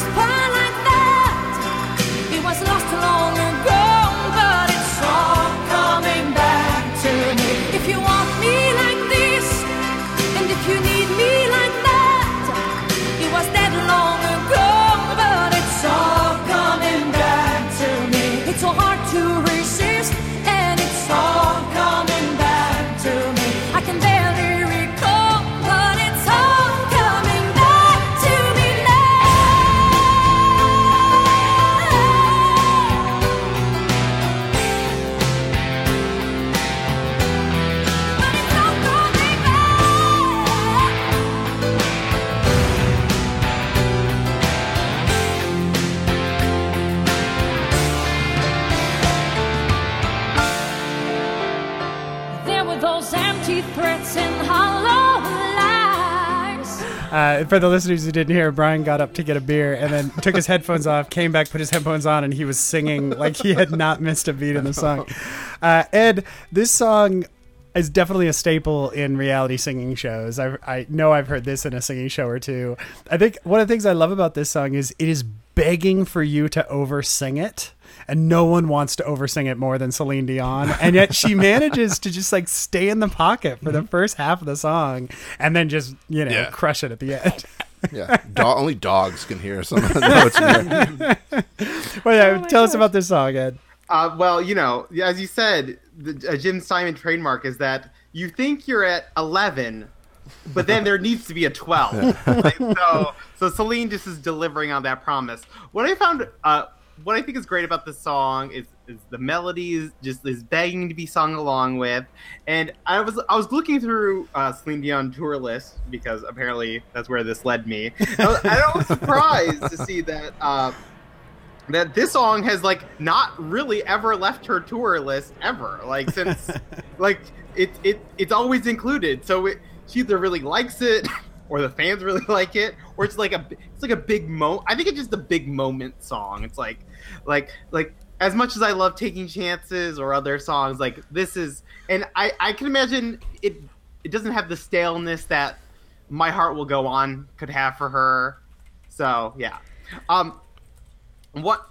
If you Uh, for the listeners who didn't hear, Brian got up to get a beer and then took his headphones off, came back, put his headphones on, and he was singing like he had not missed a beat in the song. Uh, Ed, this song is definitely a staple in reality singing shows. I, I know I've heard this in a singing show or two. I think one of the things I love about this song is it is begging for you to over sing it. And no one wants to oversing it more than Celine Dion. And yet she manages to just like stay in the pocket for the first half of the song and then just, you know, Yeah. crush it at the end. Yeah, Do- only dogs can hear some of the notes. in there. Well, yeah, Oh my tell us about this song, Ed. Uh, well, you know, as you said, the a Jim Steinman trademark is that you think you're at 11, but then there needs to be a 12. Like, so, so Celine just is delivering on that promise. What I found, uh, what I think is great about this song is, is the melodies just is begging to be sung along with. And I was I was looking through uh, Celine Dion tour list because apparently that's where this led me. I was, I was surprised to see that. Uh, that this song has like not really ever left her tour list ever like since like it, it it's always included so it, she either really likes it or the fans really like it or it's like a it's like a big mo i think it's just a big moment song it's like like like as much as i love taking chances or other songs like this is and i i can imagine it it doesn't have the staleness that my heart will go on could have for her. So yeah. Um what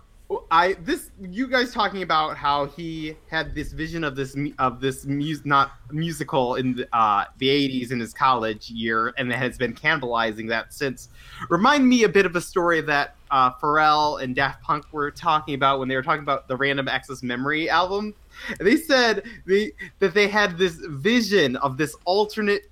I this you guys talking about how he had this vision of this of this mus not musical in the, uh, the 80s in his college year and has been cannibalizing that since. Remind me a bit of a story that uh, Pharrell and Daft Punk were talking about when they were talking about the Random Access Memory album. They said they, that they had this vision of this alternate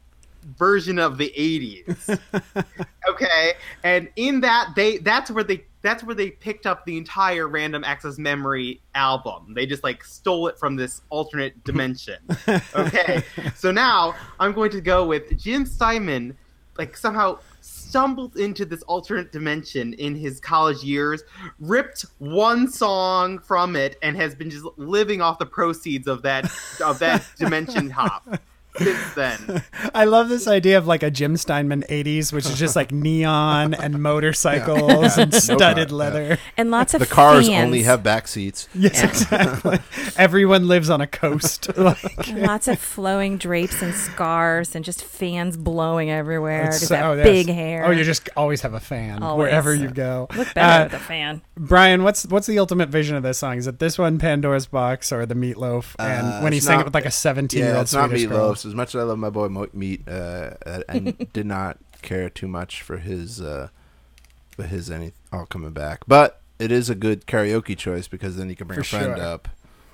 version of the 80s okay? And in that they that's where they that's where they picked up the entire random access memory album. They just like stole it from this alternate dimension. Okay so now i'm going to go with jim Steinman like somehow stumbled into this alternate dimension in his college years ripped one song from it and has been just living off the proceeds of that of that dimension hop since then I love this idea of like a Jim Steinman 80s, which is just like neon and motorcycles and studded car, leather. and lots of The cars fans. only have back seats. Yes, exactly. Everyone lives on a coast. Like, lots of flowing drapes and scarves and just fans blowing everywhere. it's Just so- that oh, yes. big hair. Oh, you just always have a fan Always. wherever you go. look better Uh, with a fan. Brian, what's what's the ultimate vision of this song? Is it this one, Pandora's Box, or the Meatloaf? And Uh, when he sang it with like a seventeen-year-old, Yeah, old it's not Swedish girl. Meatloaf. As much as I love my boy Mo- Meat, uh, I did not care too much for his, uh, for his any all coming back. But it is a good karaoke choice because then you can bring For a friend sure. up,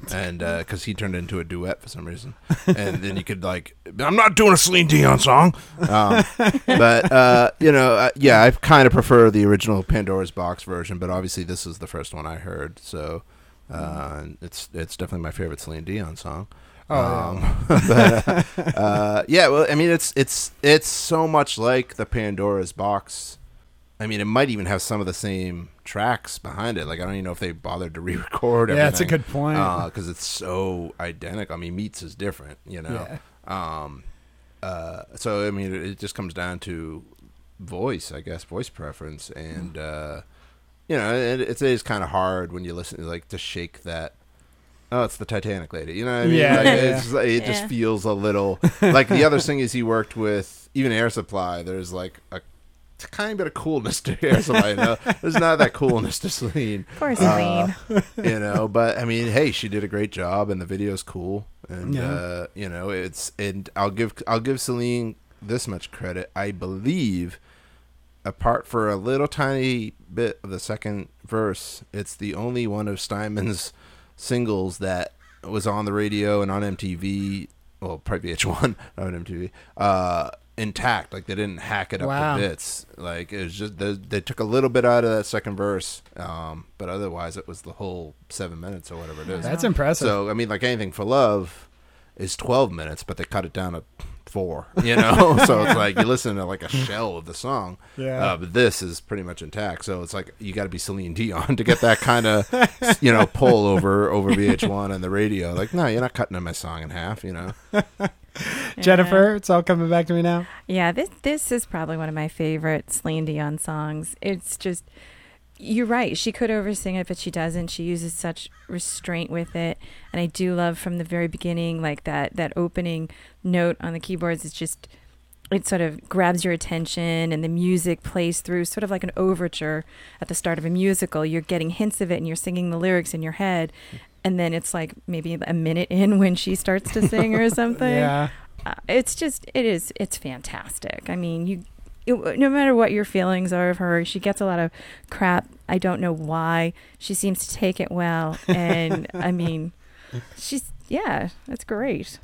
and because he turned into a duet for some reason, and then you could like, I'm not doing a Celine Dion song, um, but uh, you know, uh, yeah, I kind of prefer the original Pandora's Box version, but obviously this is the first one I heard, so uh, it's it's definitely my favorite Celine Dion song. Oh, Um, but, uh, uh, yeah, well, I mean, it's it's it's so much like the Pandora's Box. I mean, it might even have some of the same tracks behind it. Like, I don't even know if they bothered to re-record. Yeah, that's a good point. because it's so identical. I mean, Meats is different, you know. Um, uh, so I mean, it, it just comes down to voice, I guess, voice preference, and uh, you know, it, it is kind of hard when you listen, like, to shake that. Oh, it's the Titanic lady. You know what I mean? Yeah, like, yeah, it's, like- it just feels a little like the other singers he worked with, even Air Supply. There's like a tiny bit of coolness to Air Supply. You know? There's not that coolness to Celine Poor Uh, Celine. you know but i mean hey she did a great job and the video's cool and Yeah. uh you know it's and i'll give i'll give celine this much credit i believe apart for a little tiny bit of the second verse it's the only one of steinman's singles that was on the radio and on mtv well probably vh1 not on mtv uh intact like they didn't hack it up Wow. to bits like it was just they, they took a little bit out of that second verse um but otherwise it was the whole seven minutes or whatever it is That's impressive. so I mean, like anything for love is twelve minutes, but they cut it down to four. You know, so it's like you listen to like a shell of the song. Yeah. Uh, but this is pretty much intact. So it's like you got to be Celine Dion to get that kind of you know pull over over VH1 and the radio. Like, no, you're not cutting my song in half. You know. Jennifer, it's all coming back to me now. Yeah, this this is probably one of my favorite Celine Dion songs. It's just you're right. She could oversing it, but she doesn't. She uses such restraint with it, and I do love from the very beginning, like that that opening note on the keyboards. It's just it sort of grabs your attention, and the music plays through, sort of like an overture at the start of a musical. You're getting hints of it, and you're singing the lyrics in your head. And then it's like maybe a minute in when she starts to sing or something Yeah. uh, it's just it is it's fantastic i mean you it, no matter what your feelings are of her she gets a lot of crap. I don't know why. She seems to take it well. And i mean she's yeah that's great.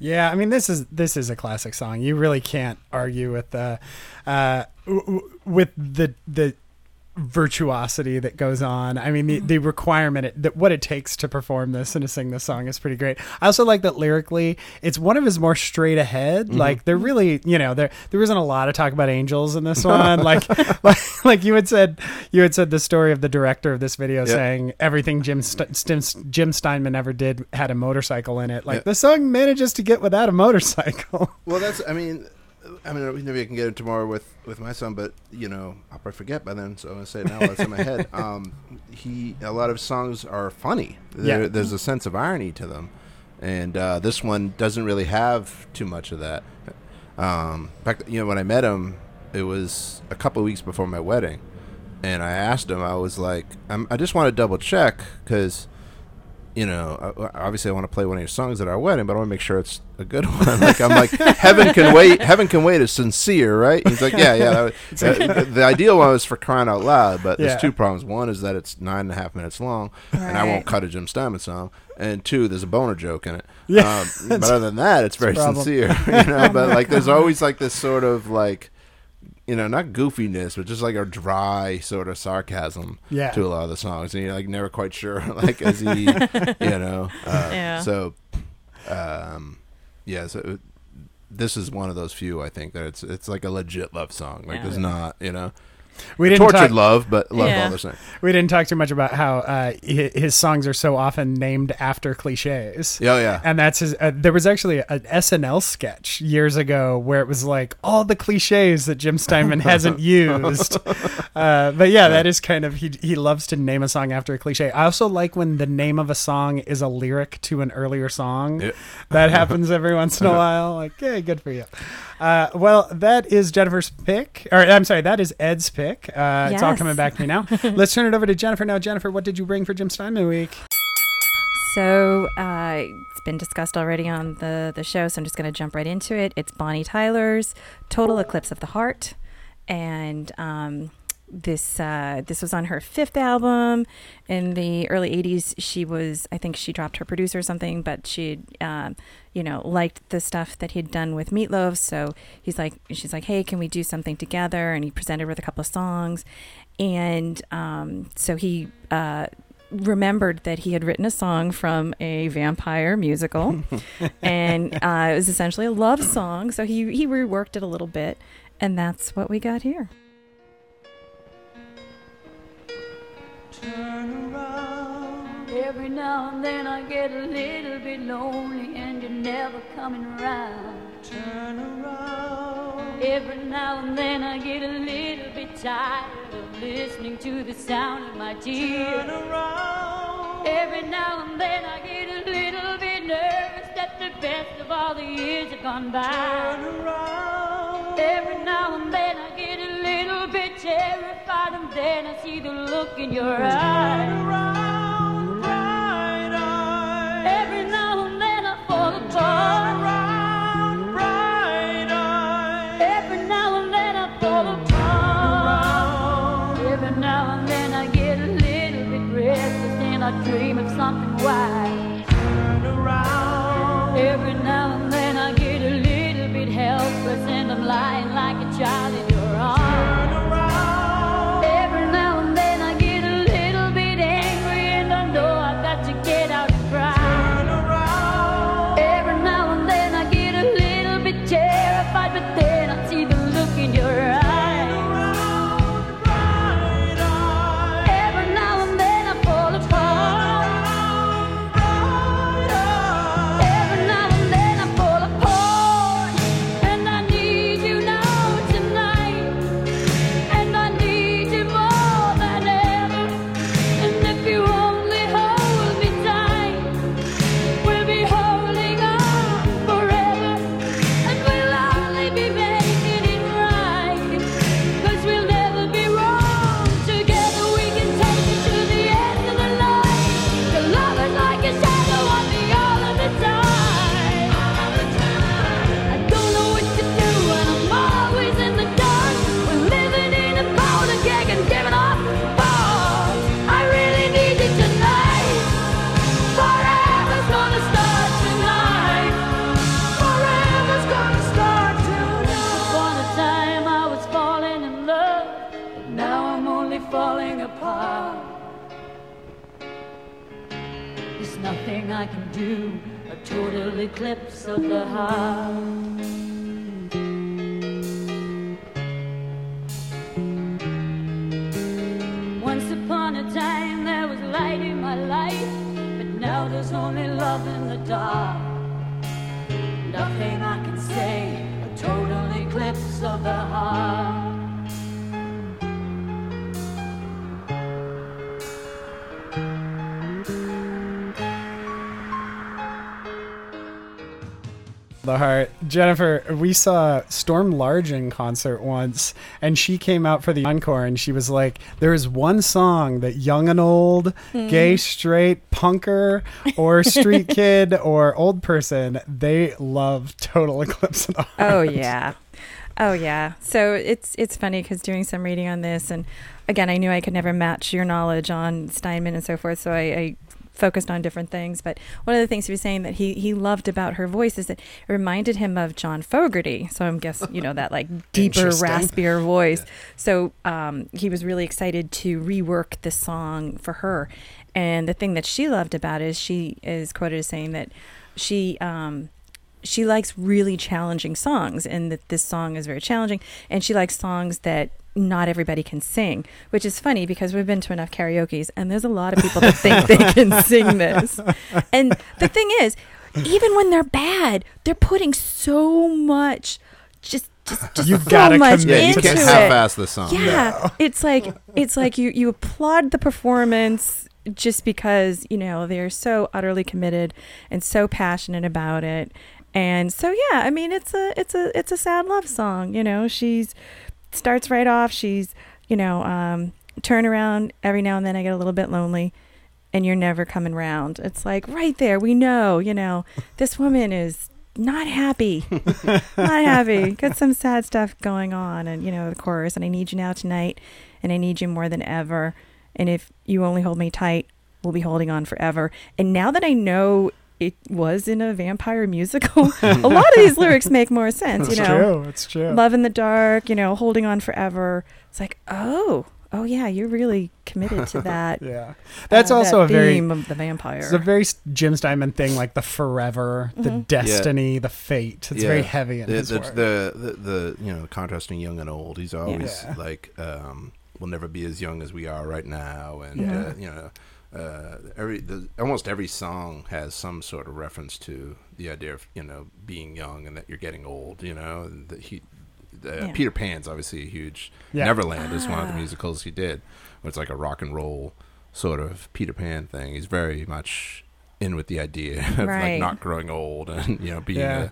Yeah, I mean this is this is a classic song. You really can't argue with the uh, w- w- with the the virtuosity that goes on. I mean the, mm-hmm. the requirement it, that what it takes to perform this and to sing this song is pretty great. I also like that lyrically, it's one of his more straight ahead. Mm-hmm. Like they're mm-hmm. really, you know, there there isn't a lot of talk about angels in this one. like, like like you had said, you had said the story of the director of this video Yeah. saying everything Jim St- Stim- Jim Steinman ever did had a motorcycle in it. Like Yeah. the song manages to get without a motorcycle. Well, that's. I mean, I mean, maybe I can get it tomorrow with with my son, but you know, I'll probably forget by then. So I'm gonna say it now. while It's in my head. Um, he a lot of songs are funny. There, Yeah. There's a sense of irony to them, and uh, this one doesn't really have too much of that. Um, in fact, you know, when I met him, it was a couple of weeks before my wedding, and I asked him. I was like, I'm, I just want to double check because you know, obviously I want to play one of your songs at our wedding, but I want to make sure it's a good one. like I'm like, heaven can wait. Heaven can wait is sincere, right? He's like, yeah, yeah. That uh, the ideal one was for crying out loud, but Yeah. there's two problems. One is that it's nine and a half minutes long, and I won't cut a Jim Steinman song. And two, there's a boner joke in it. Yeah, Um, but other than that, it's very sincere, you know. But like, there's always like this sort of like. You know, not goofiness, but just like a dry sort of sarcasm Yeah. to a lot of the songs, and you're like never quite sure, like, is he, you know? Uh, Yeah. So, um, yeah. So it- this is one of those few I think that it's it's like a legit love song. Like Yeah. there's not, you know, We didn't tortured talk, love, but love Yeah. all the same. we didn't talk too much about how uh, hi- his songs are so often named after cliches. Yeah, yeah. And that's his. Uh, there was actually an SNL sketch years ago where it was like all the cliches that Jim Steinman hasn't used. Uh, but yeah, that is kind of he. He loves to name a song after a cliche. I also like when the name of a song is a lyric to an earlier song. Yeah. That happens every once in a while. Like, hey, good for you. Uh, well, that is Jennifer's pick, or I'm sorry, that is Ed's pick. Uh, It's all coming back to me now. Let's turn it over to Jennifer now. Jennifer, what did you bring for Jim Steinman week? So uh, it's been discussed already on the the show, so I'm just going to jump right into it. It's Bonnie Tyler's "Total Eclipse of the Heart," and um, this uh, this was on her fifth album in the early '80s. She was, I think, she dropped her producer or something, but she, um, you know, liked the stuff that he'd done with Meatloaf. So he's like, she's like, hey, can we do something together? And he presented her with a couple of songs, and um, so he. Uh, remembered that he had written a song from a vampire musical, and uh, it was essentially a love song. So he he reworked it a little bit, and that's what we got here. Every now and then I get a little bit lonely and you're never coming around. Turn around. Every now and then I get a little bit tired of listening to the sound of my tears. Turn around. Every now and then I get a little bit nervous that the best of all the years have gone by. Turn around. Every now and then I get a little bit terrified and then I see the look in your eyes. Every now and then I fall apart. I dream of something wild. Every now and then I get a little bit helpless and I'm lying like a child Jennifer, we saw Storm Large in concert once, and she came out for the encore, and she was like, "There is one song that young and old, hmm. gay, straight, punker, or street kid, or old person, they love Total Eclipse of the Heart." Oh yeah, oh yeah. So it's it's funny because doing some reading on this, and again, I knew I could never match your knowledge on Steinman and so forth. So I, I focused on different things. But one of the things he was saying that he he loved about her voice is that it reminded him of John Fogerty. So I'm guessing, you know that like deeper, raspier voice. So um, he was really excited to rework this song for her. And the thing that she loved about it is she is quoted as saying that she um, she likes really challenging songs and that this song is very challenging and she likes songs that not everybody can sing which is funny because we've been to enough karaoke's and there's a lot of people that think they can sing this. And the thing is even when they're bad they're putting so much just just, just You've so gotta much commit. Yeah, you into can't it. half-ass the song. yeah, it's like it's like you you applaud the performance just because you know they're so utterly committed and so passionate about it, and so yeah, I mean it's a it's a it's a sad love song. You know, she's starts right off. She's you know um, turn around every now and then. I get a little bit lonely. And you're never coming round. It's like right there. We know, you know, this woman is not happy not happy. Got some sad stuff going on, and you know the chorus. And I need you now tonight, and I need you more than ever. And if you only hold me tight, we'll be holding on forever. And now that I know it was in a vampire musical, a lot of these lyrics make more sense. It's you know, true. It's true. love in the dark. You know, holding on forever. It's like, oh, oh yeah, you're really committed to that. Yeah, that's uh, also that a very theme of the vampire. it's a very Jim Steinman thing, like the forever, the destiny, the fate. It's very heavy in the, his the, work. the, the the you know contrasting young and old. He's always Yeah. like um, we'll never be as young as we are right now, and Yeah. uh, you know. Uh, every the, almost every song has some sort of reference to the idea of you know being young and that you're getting old. You know, and that he uh, Yeah. Peter Pan's obviously a huge. Yeah. Neverland is one of the Ah. musicals he did. Where it's like a rock and roll sort of Peter Pan thing. He's very much in with the idea of like not growing old and you know being Yeah. a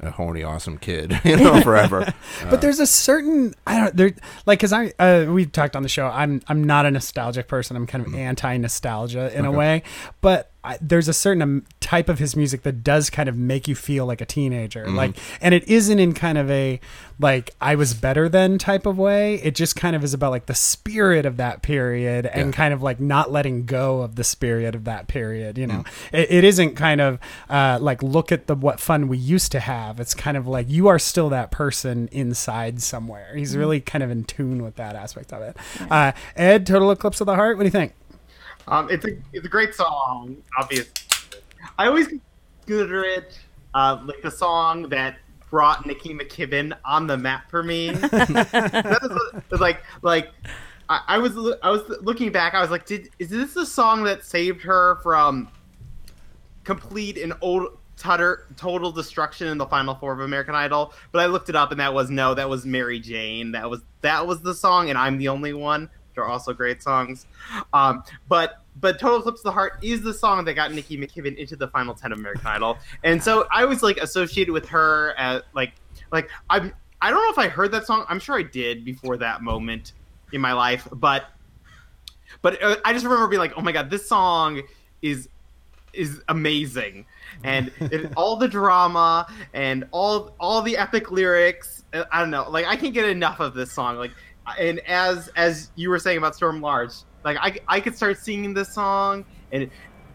a horny, awesome kid, you know, forever. but there's a certain I don't there like because I uh, we've talked on the show. I'm I'm not a nostalgic person. I'm kind of anti nostalgia in a way, but I, there's a certain type of his music that does kind of make you feel like a teenager. Like, and it isn't in kind of a like I was better than type of way. It just kind of is about like the spirit of that period and Yeah. kind of like not letting go of the spirit of that period. You know, it, it isn't kind of uh, like look at the what fun we used to have. It's kind of like you are still that person inside somewhere. He's really kind of in tune with that aspect of it. Uh, Ed, Total Eclipse of the Heart. What do you think? Um, it's a it's a great song. Obviously, I always consider it uh, like the song that brought Nikki McKibbin on the map for me. that was, was like like I, I was I was looking back. I was like, did is this the song that saved her from complete and old tutter, total destruction in the final four of American Idol? But I looked it up, and that was no, that was Mary Jane. That was that was the song, and I'm the only one. Are also great songs. Um, but but Total Eclipse of the Heart is the song that got Nikki McKibbin into the final ten of American Idol, and so I was like associated with her at like like I'm I don't know if I heard that song. I'm sure I did before that moment in my life, but but uh, I just remember being like, oh my god, this song is is amazing, and it, all the drama and all all the epic lyrics. uh, I don't know, like I can't get enough of this song. Like, and as as you were saying about Storm Large, like I I could start singing this song, and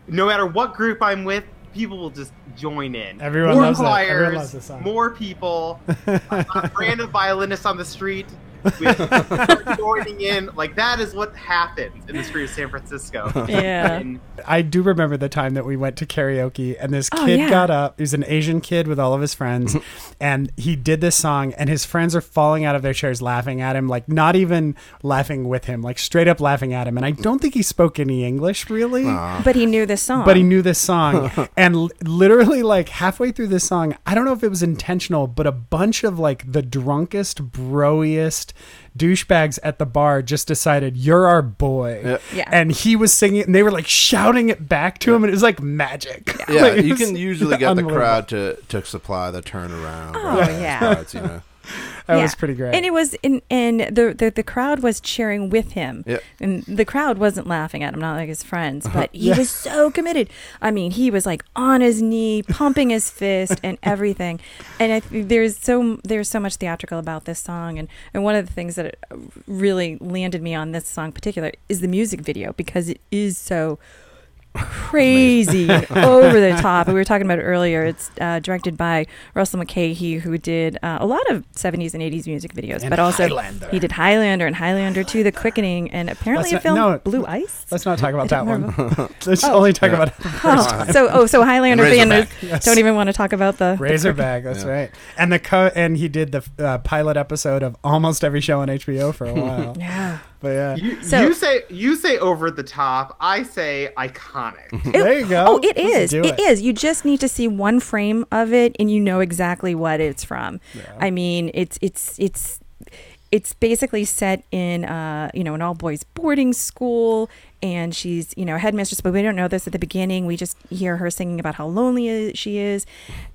no matter what group I'm with. People will just join in. Everyone more loves choirs, Everyone loves this song. more people, a random violinist on the street with start joining in. Like that is what happens in the street of San Francisco. Yeah. And I do remember the time that we went to karaoke and this Oh, kid yeah. got up. He was an Asian kid with all of his friends, and he did this song, and his friends are falling out of their chairs laughing at him, like not even laughing with him, like straight up laughing at him. And I don't think he spoke any English really. but he knew this song. But he knew this song, and l- literally, like halfway through this song, I don't know if it was intentional, but a bunch of like the drunkest, broiest douchebags at the bar just decided, "You're our boy," Yeah. Yeah. and he was singing, it, and they were like shouting it back to him, and it was like magic. Yeah, Like, you can usually get the crowd to, to supply the turnaround. Oh, right? yeah. Parts, you know. That Yeah. was pretty great. And it was in and the, the the crowd was cheering with him. Yeah. And the crowd wasn't laughing at him, not like his friends, but he was so committed. I mean, he was like on his knee, pumping his fist and everything. And I, there's so there's so much theatrical about this song and and one of the things that really landed me on this song in particular is the music video because it is so crazy over the top. We were talking about it earlier. It's uh, directed by Russell Mulcahy, who did uh, a lot of 70s and 80s music videos, And but also Highlander. he did Highlander and Highlander 2, The Quickening, and apparently Let's a not- film no, Blue Ice. Let's not talk about that one. Let's only talk about Oh, so oh, so Highlander fans yes. don't even want to talk about the, the Razorback. That's Yeah. right. And the co- and he did the uh, pilot episode of almost every show on HBO for a while. Yeah. But yeah, you, So- you say you say over the top. I say iconic. there you go. Oh, it Let's is. do It is. You just need to see one frame of it, and you know exactly what it's from. I mean, it's it's it's it's basically set in uh, you know an all boys boarding school, and she's you know headmistress, but we don't know this at the beginning. We just hear her singing about how lonely she is,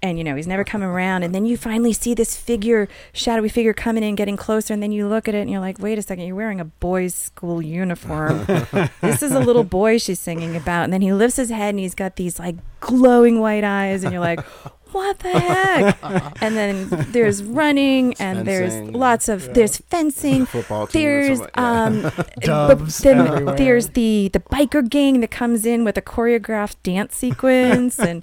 and you know he's never coming around. And then you finally see this figure, shadowy figure, coming in, getting closer, and then you look at it and you're like, wait a second, you're wearing a boys' school uniform. this is a little boy she's singing about. And then he lifts his head and he's got these like glowing white eyes, and you're like, what the heck? and then there's running, and there's lots of there's fencing. Football team There's something, yeah. um, Doves but then everywhere. there's the the biker gang that comes in with a choreographed dance sequence, and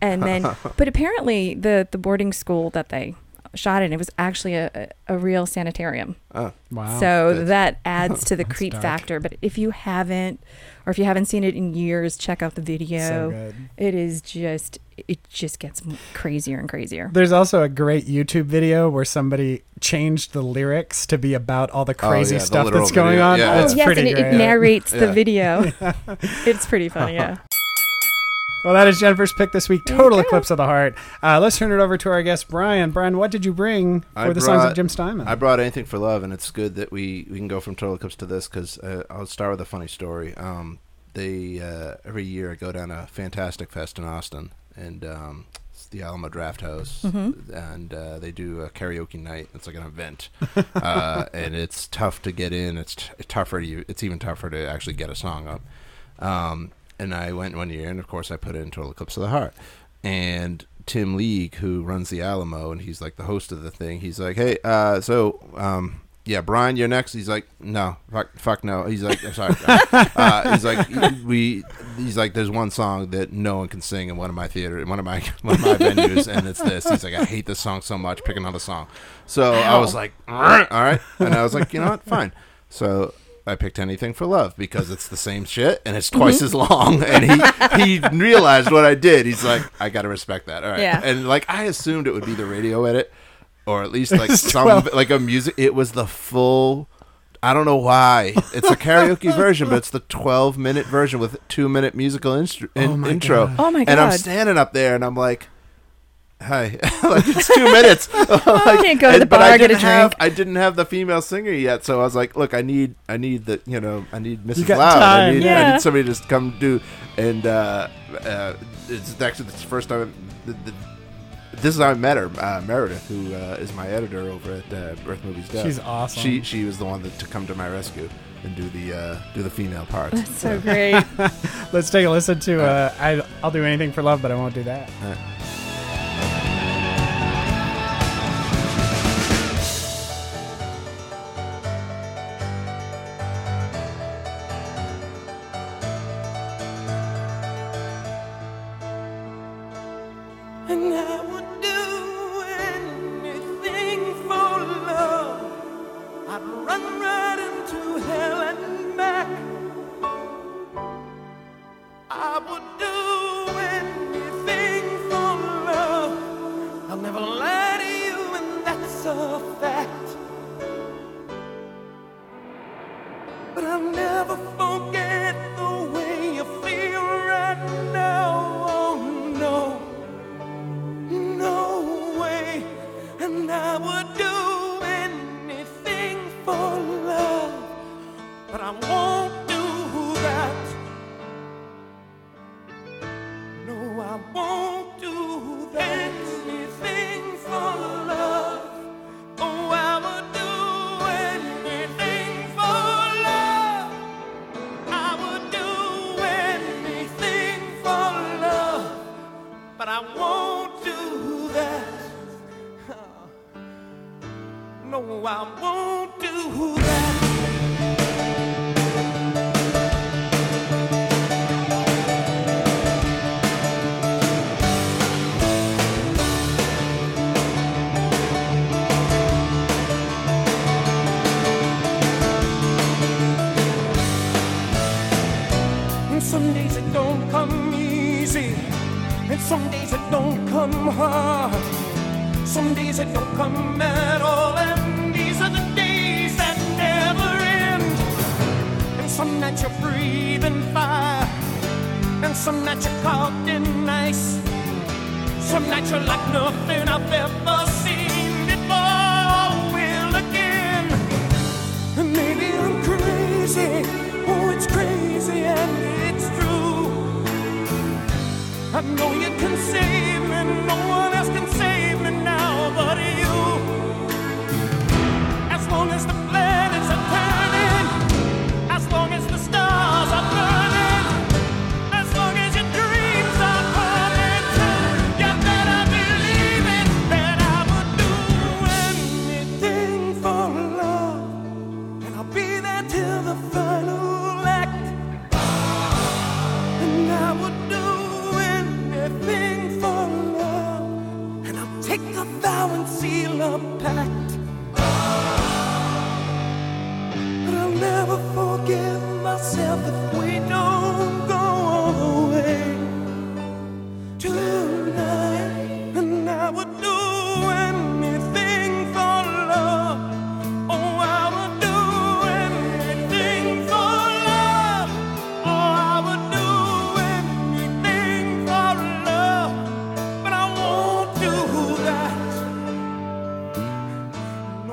and then but apparently the the boarding school that they shot it. And it was actually a, a, a real sanitarium. Oh, Wow. so good. that adds to the creep dark. factor. But if you haven't, or if you haven't seen it in years, check out the video. so good. It is just, it just gets crazier and crazier. There's also a great YouTube video where somebody changed the lyrics to be about all the oh, crazy yeah, stuff literal that's going video. on. Yeah. It's oh, yes, pretty and it, it great. narrates the video. it's pretty funny, yeah. Well, that is Jennifer's pick this week. Total Eclipse of the Heart. Uh, let's turn it over to our guest, Brian. Brian, what did you bring for I the songs of Jim Steinman? I brought anything for love, and it's good that we, we can go from Total Eclipse to this because uh, I'll start with a funny story. Um, they uh, every year I go down a Fantastic Fest in Austin, and um, it's the Alamo Draft House, and uh, they do a karaoke night. It's like an event, uh, and it's tough to get in. It's t- tougher to you. It's even tougher to actually get a song up. Um, and I went one year, and of course I put it in Total Eclipse of the Heart. And Tim League, who runs the Alamo, and he's like the host of the thing. He's like, "Hey, uh, so um, yeah, Brian, you're next." He's like, "No, fuck, fuck no." He's like, "I'm sorry." uh, he's like, "We." He's like, "There's one song that no one can sing in one of my theater, in one of my one of my venues, and it's this." He's like, "I hate this song so much. Pick another song." So I was like, "All right," all right, and I was like, "You know what? Fine." So I picked anything for love because it's the same shit and it's mm-hmm. twice as long. And he he realized what I did. He's like, I gotta respect that. All right. Yeah. And like I assumed it would be the radio edit, or at least like some 12. like a music. It was the full. I don't know why. It's a karaoke version, but it's the 12 minute version with two minute musical instru- in- Oh intro. God. Oh my God. And I'm standing up there and I'm like, Hi, like it's two minutes. like, can't go to the but I bar, get a didn't have, drink. I didn't have the female singer yet, so I was like, "Look, I need, I need the, you know, I need Mrs. Loud. I time. need, I need somebody to just come do." And uh, uh, it's actually the first time. The, the, this is how I met her, uh, Meredith, who uh, is my editor over at uh, Birth Movies Death. She's awesome. She she was the one that to come to my rescue and do the uh, do the female part. That's so great. Let's take a listen to uh, I, I'll Do Anything for Love, but I won't do that.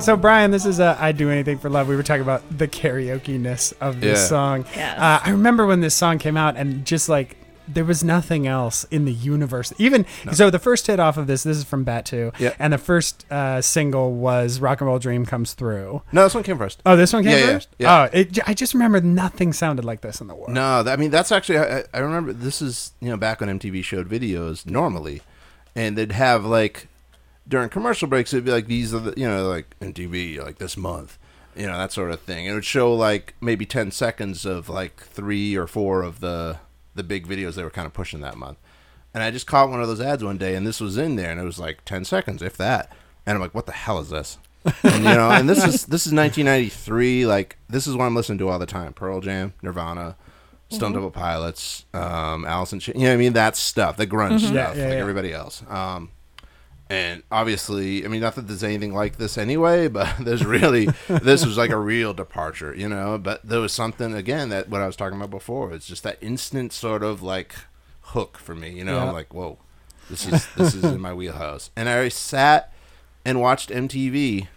So Brian, this is uh, "I'd Do Anything for Love." We were talking about the karaoke ness of this Yeah. song. Yes. Uh, I remember when this song came out, and just like there was nothing else in the universe. Even so, the first hit off of this, this is from Bat Two, Yeah. and the first uh, single was "Rock and Roll Dream Comes Through." No, this one came first. Oh, this one came Yeah, yeah, first. yeah. Oh, it, I just remember nothing sounded like this in the world. No, I mean that's actually I, I remember this is you know back when MTV showed videos normally, and they'd have like during commercial breaks it'd be like these are the you know like MTV like this month, you know that sort of thing. It would show like maybe ten seconds of like three or four of the the big videos they were kind of pushing that month, and I just caught one of those ads one day and this was in there and it was like ten seconds if that, and I'm like what the hell is this? and, you know, and this is this is 1993. Like this is what I'm listening to all the time: Pearl Jam, Nirvana, Stone Temple Pilots, um, Alice in. Ch- you know, what I mean that stuff, the grunge Yeah, stuff, yeah, like yeah. everybody else. Um, and obviously, I mean, not that there's anything like this anyway, but there's really this was like a real departure, you know. But there was something again that what I was talking about before. It's just that instant sort of like hook for me, you know, Yeah. like whoa, this is this is in my wheelhouse. And I sat and watched MTV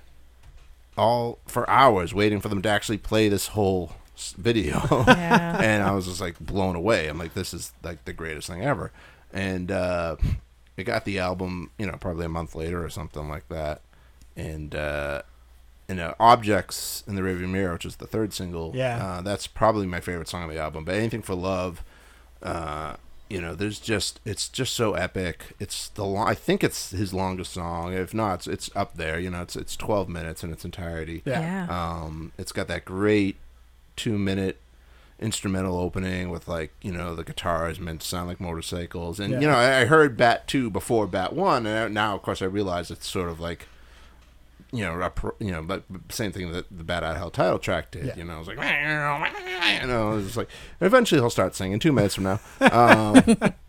all for hours waiting for them to actually play this whole video. Yeah. and I was just like blown away. I'm like, this is like the greatest thing ever. And uh, I got the album, you know, probably a month later or something like that. And uh, you know, Objects in the Rearview Mirror, which is the third single. Yeah. uh, that's probably my favorite song on the album. But anything for love, uh, you know, there's just it's just so epic. It's the long, I think it's his longest song. If not, it's, it's up there. You know, it's it's 12 minutes in its entirety. Yeah. Yeah. Um, it's got that great two minute instrumental opening with like you know the guitars meant to sound like motorcycles, and Yeah. you know I, I heard Bat two before Bat one, and now of course I realize it's sort of like you know rep- you know but same thing that the Bat Out Hell title track did. Yeah. You know, I was like you know, it was like eventually he'll start singing two minutes from now. Um,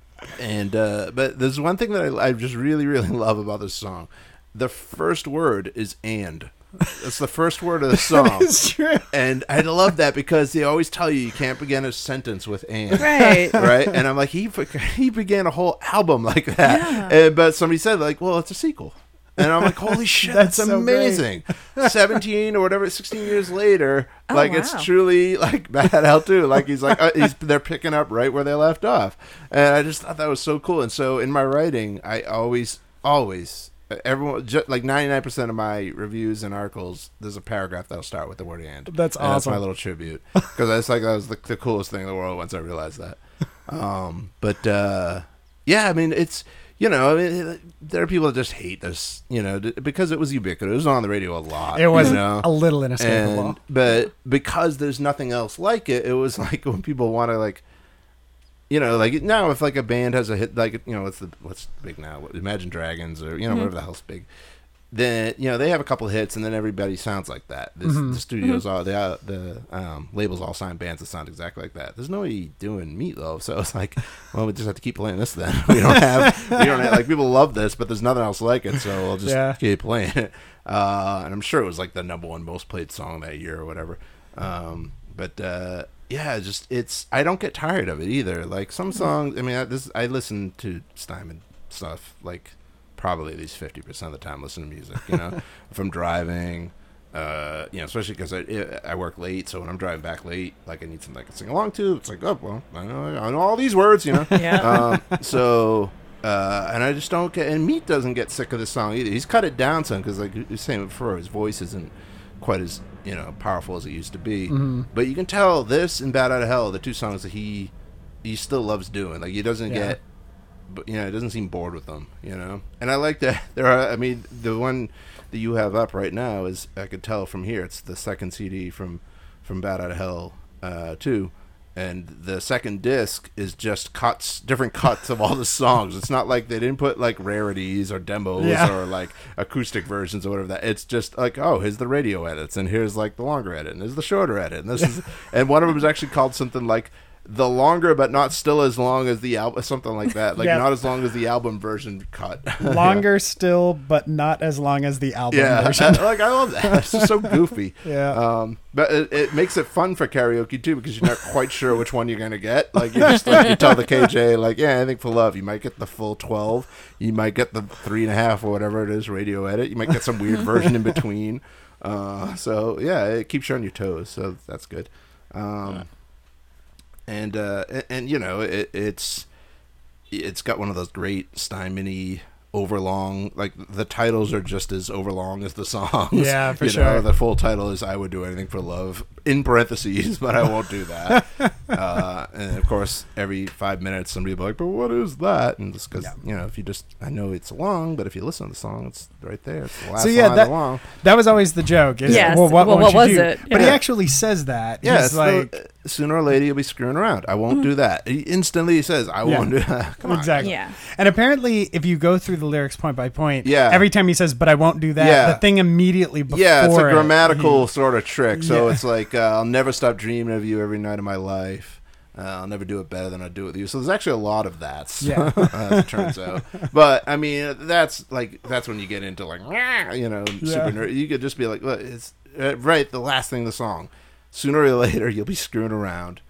and uh, but there's one thing that I, I just really really love about this song. The first word is and. That's the first word of the song. It's true. And I love that because they always tell you you can't begin a sentence with "and." Right. Right, and I'm like, he he began a whole album like that, Yeah. and, but somebody said like, well, it's a sequel, and I'm like, holy shit, That's that's, so amazing. Seventeen or whatever, sixteen years later, Oh, like wow. it's truly like Bat Out too. Like he's like uh, he's they're picking up right where they left off, and I just thought that was so cool. And so in my writing, I always always everyone ju- like 99% of my reviews and articles there's a paragraph that'll start with the word and. That's And that's my little tribute. Because that's like that was the, the coolest thing in the world once i realized that. Um but uh yeah i mean it's you know I mean, there are people that just hate this you know because it was ubiquitous. It was on the radio a lot It was you know? a little inescapable. and but because there's nothing else like it it was like when people want to like you know like now if like a band has a hit like you know what's the what's big now? Imagine dragons or you know whatever the hell's big. Then you know they have a couple hits and then everybody sounds like that. This, Mm-hmm. the studios all the uh, the um, labels all sign bands that sound exactly like that. There's nobody doing meatloaf so it's like well we just have to keep playing this then. We don't have we don't have, like people love this but there's nothing else like it. So we'll just Yeah. keep playing it. Uh, and I'm sure it was like the number one most played song that year or whatever. Um, but uh, yeah, just it's I don't get tired of it either. Like some songs, I mean, I, this I listen to Steinman stuff like probably at least fifty percent of the time. Listen to music, you know, if I'm driving. Uh, you know, especially because I I work late, so when I'm driving back late, like I need something I can sing along to. It's like, oh well, I know I know all these words, you know. Yeah. Um, so, uh, and I just don't get. And Meat doesn't get sick of this song either. He's cut it down some because, like you were saying before, his voice isn't quite as you know powerful as it used to be. But you can tell this and Bat Out of Hell, the two songs that he he still loves doing. Like he doesn't Yeah. get, but you know, he doesn't seem bored with them. You know, and I like that. There are. I mean, the one that you have up right now is I could tell from here. It's the second CD from from Bat Out of Hell uh, two. And the second disc is just cuts, different cuts of all the songs. It's not like they didn't put like rarities or demos Yeah. or like acoustic versions or whatever that. It's just like, oh, here's the radio edits, and here's like the longer edit, and here's the shorter edit, and this is, and one of them is actually called something like the longer but not still as long as the album, something like that, like Yeah. not as long as the album version cut. Longer still, but not as long as the album Yeah, version. like I love that. It's just so goofy. Yeah. Um, but it, it makes it fun for karaoke too because you're not quite sure which one you're gonna get. Like you just like you tell the KJ like, yeah, I think for love, you might get the full twelve, you might get the three and a half or whatever it is radio edit, you might get some weird version in between. Uh, so yeah, it keeps you on your toes, so that's good. Um, and uh, and, and you know it, it's it's got one of those great Steinman overlong like the titles are just as overlong as the songs Yeah, for you sure. know, the full title is i would do anything for love in parentheses but i won't do that uh, and of course every five minutes somebody will be like but what is that and just because Yeah. you know if you just i know it's long but if you listen to the song it's right there it's the last So, yeah, line that- along That was always the joke. Is, Yes. Well, what, Well, what was do? it? But he actually says that. yeah, He's it's like, the, sooner or later you'll be screwing around. I won't do that. He instantly says, "I Yeah. won't do that." Come on, exactly. Yeah. And apparently, if you go through the lyrics point by point, Yeah. every time he says, "But I won't do that," Yeah. the thing immediately before yeah, it's a it, grammatical sort of trick. So Yeah. it's like uh, I'll never stop dreaming of you every night of my life. Uh, I'll never do it better than I do with you. So there's actually a lot of that. Yeah. as it turns out. But I mean, that's like that's when you get into like you know Yeah. super nerd. You could just be like, look, it's uh, right. The last thing the song. Sooner or later, you'll be screwing around.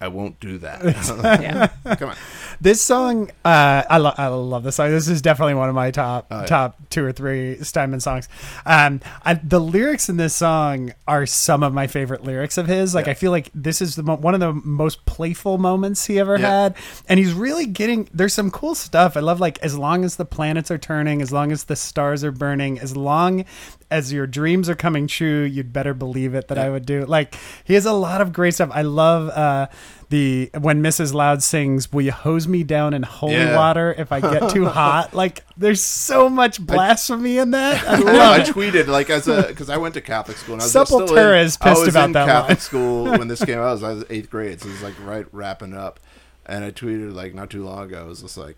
I won't do that. Yeah. Come on. This song, uh, I, lo- I love this song. This is definitely one of my top Oh, yeah. top two or three Steinman songs. Um, I, the lyrics in this song are some of my favorite lyrics of his. Like Yeah. I feel like this is the mo- one of the most playful moments he ever Yeah. had, and he's really getting. There's some cool stuff. I love like as long as the planets are turning, as long as the stars are burning, as long as your dreams are coming true, you'd better believe it that I would do. Like he has a lot of great stuff. I love uh, the when Mrs. Loud sings, "Will you hose me down in holy Yeah. water if I get too hot?" Like there's so much blasphemy in that. I Yeah, love I tweeted like as a because I went to Catholic school. And I was still in, is pissed I was about in that Catholic line. school when this came out. I was, I was eighth grade, so it was like right wrapping up. And I tweeted like not too long ago. I was just like,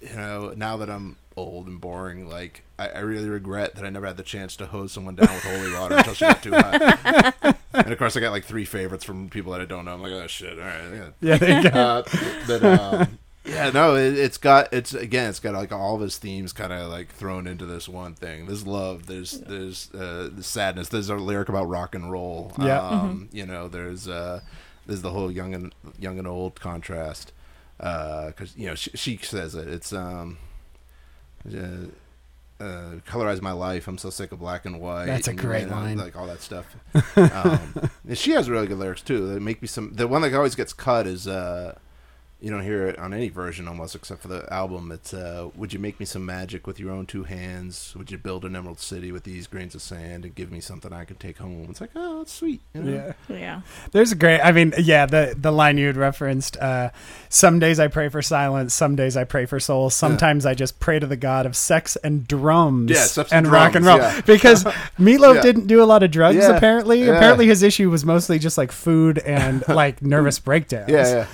you know, now that I'm old and boring, like I, I really regret that I never had the chance to hose someone down with holy water until she got too hot. and of course, I got like three favorites from people that I don't know. I'm like, oh shit, all right, yeah. Yeah. Uh, but um, yeah, no, it, it's got it's again, it's got like all of his themes kind of like thrown into this one thing. There's love, there's there's uh, the sadness. There's a lyric about rock and roll. Yeah. um, you know, there's uh, there's the whole young and young and old contrast. Because you know, she, she says it. It's um, uh, uh, colorize my life. I'm so sick of black and white. That's a and, great you know, line. Like all that stuff. um, and she has really good lyrics too. They make me some. The one that always gets cut is uh, you don't hear it on any version almost except for the album. It's uh, would you make me some magic with your own two hands? Would you build an emerald city with these grains of sand and give me something I could take home? It's like oh, that's sweet. You know? Yeah. Yeah. There's a great. I mean, yeah, the the line you had referenced. Uh, some days I pray for silence. Some days I pray for souls. Sometimes I just pray to the God of sex and drums. Yeah, sex and and rock and roll. yeah. Because Meatloaf Yeah. didn't do a lot of drugs. Yeah, Apparently, yeah. apparently his issue was mostly just like food and like nervous breakdowns. Yeah, yeah.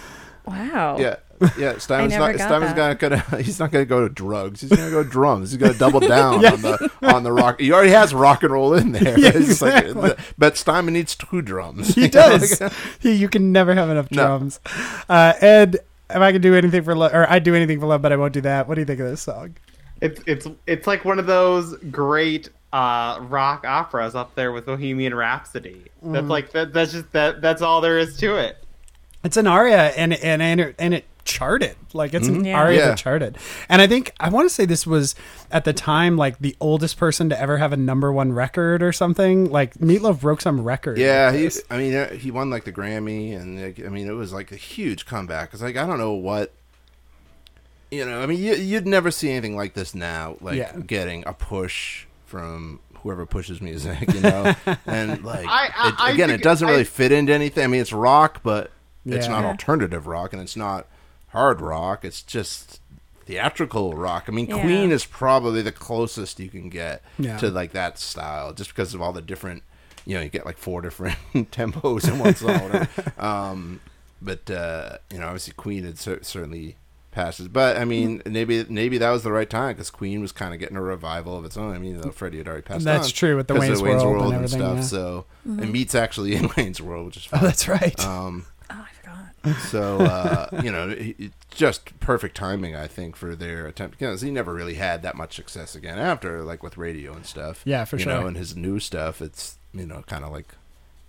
Wow. Yeah, yeah. Steinman's not. got Steinman's gonna, gonna. He's not gonna go to drugs. He's gonna go to drums. He's gonna double down on the on the rock. He already has rock and roll in there. Yeah, It's just like- exactly. but Steinman needs two drums. He You does. he, you can never have enough No. drums. Uh, Ed, if I could do anything for love, or I'd do anything for love, but I won't do that. What do you think of this song? It's it's it's like one of those great uh, rock operas up there with Bohemian Rhapsody. Mm. That's like that, that's just that that's all there is to it. It's an aria, and and and it, and it charted. Like it's an Yeah. aria Yeah. that charted. And I think I want to say this was at the time like the oldest person to ever have a number one record or something. Like Meatloaf broke some record. Yeah, with he. this. I mean, uh, he won like the Grammy, and like, I mean, it was like a huge comeback. It's like I don't know what. You know, I mean, you, you'd never see anything like this now. Like Yeah. getting a push from whoever pushes music, you know, and like I- I- it, again, think it doesn't I- really fit into anything. I mean, it's rock, but it's not Yeah. alternative rock, and it's not hard rock. It's just theatrical rock. I mean, Yeah. Queen is probably the closest you can get Yeah. to like that style, just because of all the different. You know, you get like four different tempos in one song. um, but uh, you know, obviously Queen had cer- certainly passes. But I mean, maybe maybe that was the right time because Queen was kind of getting a revival of its own. I mean, though Freddie had already passed That's on true with the Wayne's of Wayne's World World, and and, stuff. yeah. So and Meat's actually in Wayne's World, which is Oh, that's right. Um, Oh. So uh, you know, just perfect timing, I think, for their attempt. Because he never really had that much success again after, like with radio and stuff. Yeah, for you sure. know, and his new stuff, it's you know, kind of like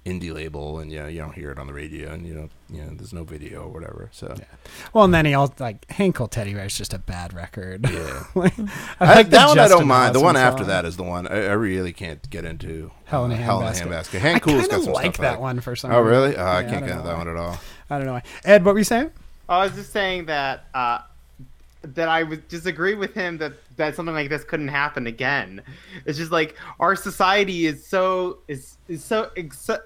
indie label, and you know, you don't hear it on the radio, and you know, you know, there's no video or whatever. So yeah. Well, and then he all like Hang Cool Teddy Bear is just a bad record. yeah. Like, I I, like that one I don't mind. The one after song. that is the one I, I really can't get into. Hell in a uh, Hell in a Handbasket. Handbasket. I Hand kind got some like stuff that like- one for some Oh really? Oh, I can't get into that one at all. I don't know why. Ed, what were you saying? I was just saying that uh, that I would disagree with him that that something like this couldn't happen again. It's just like our society is so is is so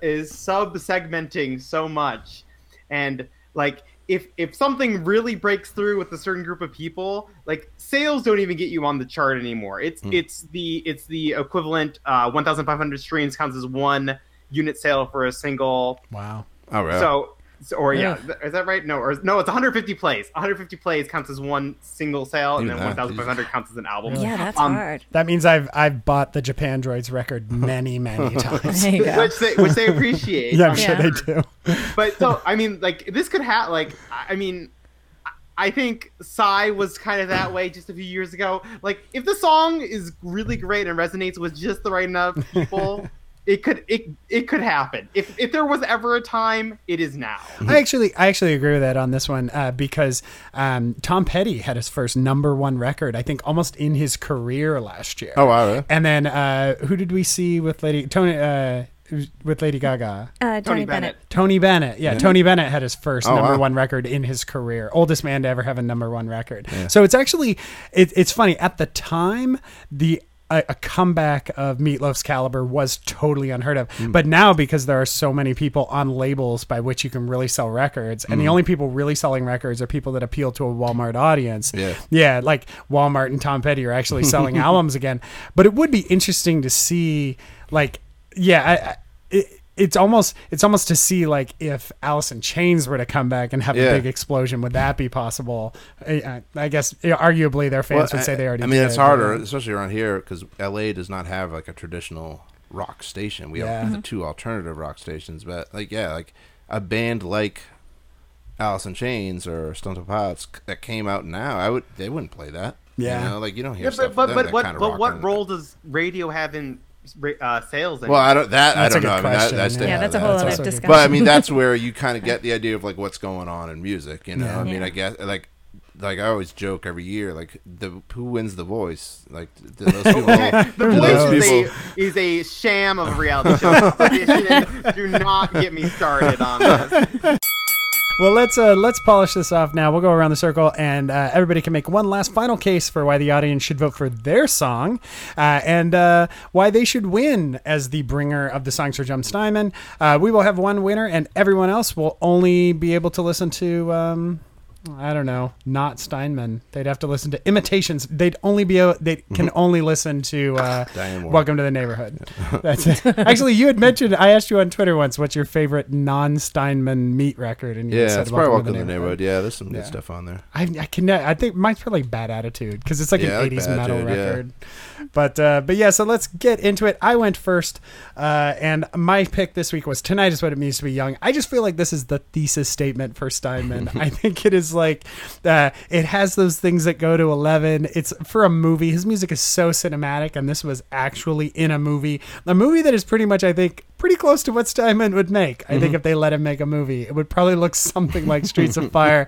is sub segmenting so much, and like if if something really breaks through with a certain group of people, like sales don't even get you on the chart anymore. It's it's the it's the equivalent. Uh, One thousand five hundred streams counts as one unit sale for a single Wow. Oh really? so, so or yeah, th- is that right? No, or no, it's 150 plays. 150 plays counts as one single sale, and then that, 1,500 counts as an album. Yeah, that's Um, hard. That means I've I've bought the Japandroids record many many times. There you go. Which they which they appreciate. yeah, I'm Um, sure they do. but so I mean, like this could have like I I mean. I think Psy was kind of that way just a few years ago. Like, if the song is really great and resonates with just the right enough people, it could it it could happen. If if there was ever a time, it is now. I actually I actually agree with that on this one uh, because um, Tom Petty had his first number one record I think almost in his career last year. oh wow. Really? And then uh, who did we see with Lady Tony uh, with Lady Gaga? Uh, Tony, Tony Bennett. Bennett. Tony Bennett. Yeah, Tony Bennett had his first Oh, number wow. one record in his career. Oldest man to ever have a number one record. So it's actually it, it's funny at the time the a, a comeback of Meatloaf's caliber was totally unheard of. Hmm. But now because there are so many people on labels by which you can really sell records and the Hmm. only people really selling records are people that appeal to a Walmart audience. Yeah. Yeah, like Walmart and Tom Petty are actually selling albums again. But it would be interesting to see, like, yeah, I, I, it's almost it's almost to see like if Alice in Chains were to come back and have Yeah. a big explosion, would that be possible? I, I- I guess arguably their fans would say they already. I mean, did, it's but- harder, especially around here, because LA does not have like a traditional rock station. We Yeah. have the two alternative rock stations, but like yeah, like a band like Alice in Chains or Stone Temple Pilots that came out now, I would they wouldn't play that. Yeah. you know, like you don't hear Yeah, stuff but but, but that what but what role does radio have in uh, sales? Well, I don't that That's a I don't know. good I mean, that, that's yeah. Yeah, that's a whole that's other also a good discussion. But I mean, that's where you kind of get the idea of like what's going on in music. You know, Yeah. I mean, Yeah. I guess like like I always joke every year, like the who wins the voice, like do those people. the do voice those is people a, is a sham of a reality show. Do not get me started on this. Well, let's uh, let's polish this off now. We'll go around the circle, and uh, everybody can make one last final case for why the audience should vote for their song, uh, and uh, why they should win as the bringer of the songs for Jim Steinman. Uh, we will have one winner, and everyone else will only be able to listen to. Um, I don't know, not Steinman. They'd have to listen to imitations. They'd only be able, they can only listen to uh, Welcome to the Neighborhood. That's it. Actually, you had mentioned I asked you on Twitter once what's your favorite non-Steinman meat record, and you Yeah, said it's probably Welcome, to the neighborhood. Yeah, there's some Yeah. good stuff on there. I, I can I think mine's probably Bad Attitude because it's like Yeah, an like '80s Bad metal Attitude, yeah. record. But uh, but yeah, so let's get into it. I went first, uh, and my pick this week was "Tonight Is What It Means to Be Young." I just feel like this is the thesis statement for Steinman. I think it is like uh, it has those things that go to eleven. It's for a movie. His music is so cinematic, and this was actually in a movie, a movie that is pretty much, I think, pretty close to what Steinman would make. I think if they let him make a movie, it would probably look something like Streets of Fire.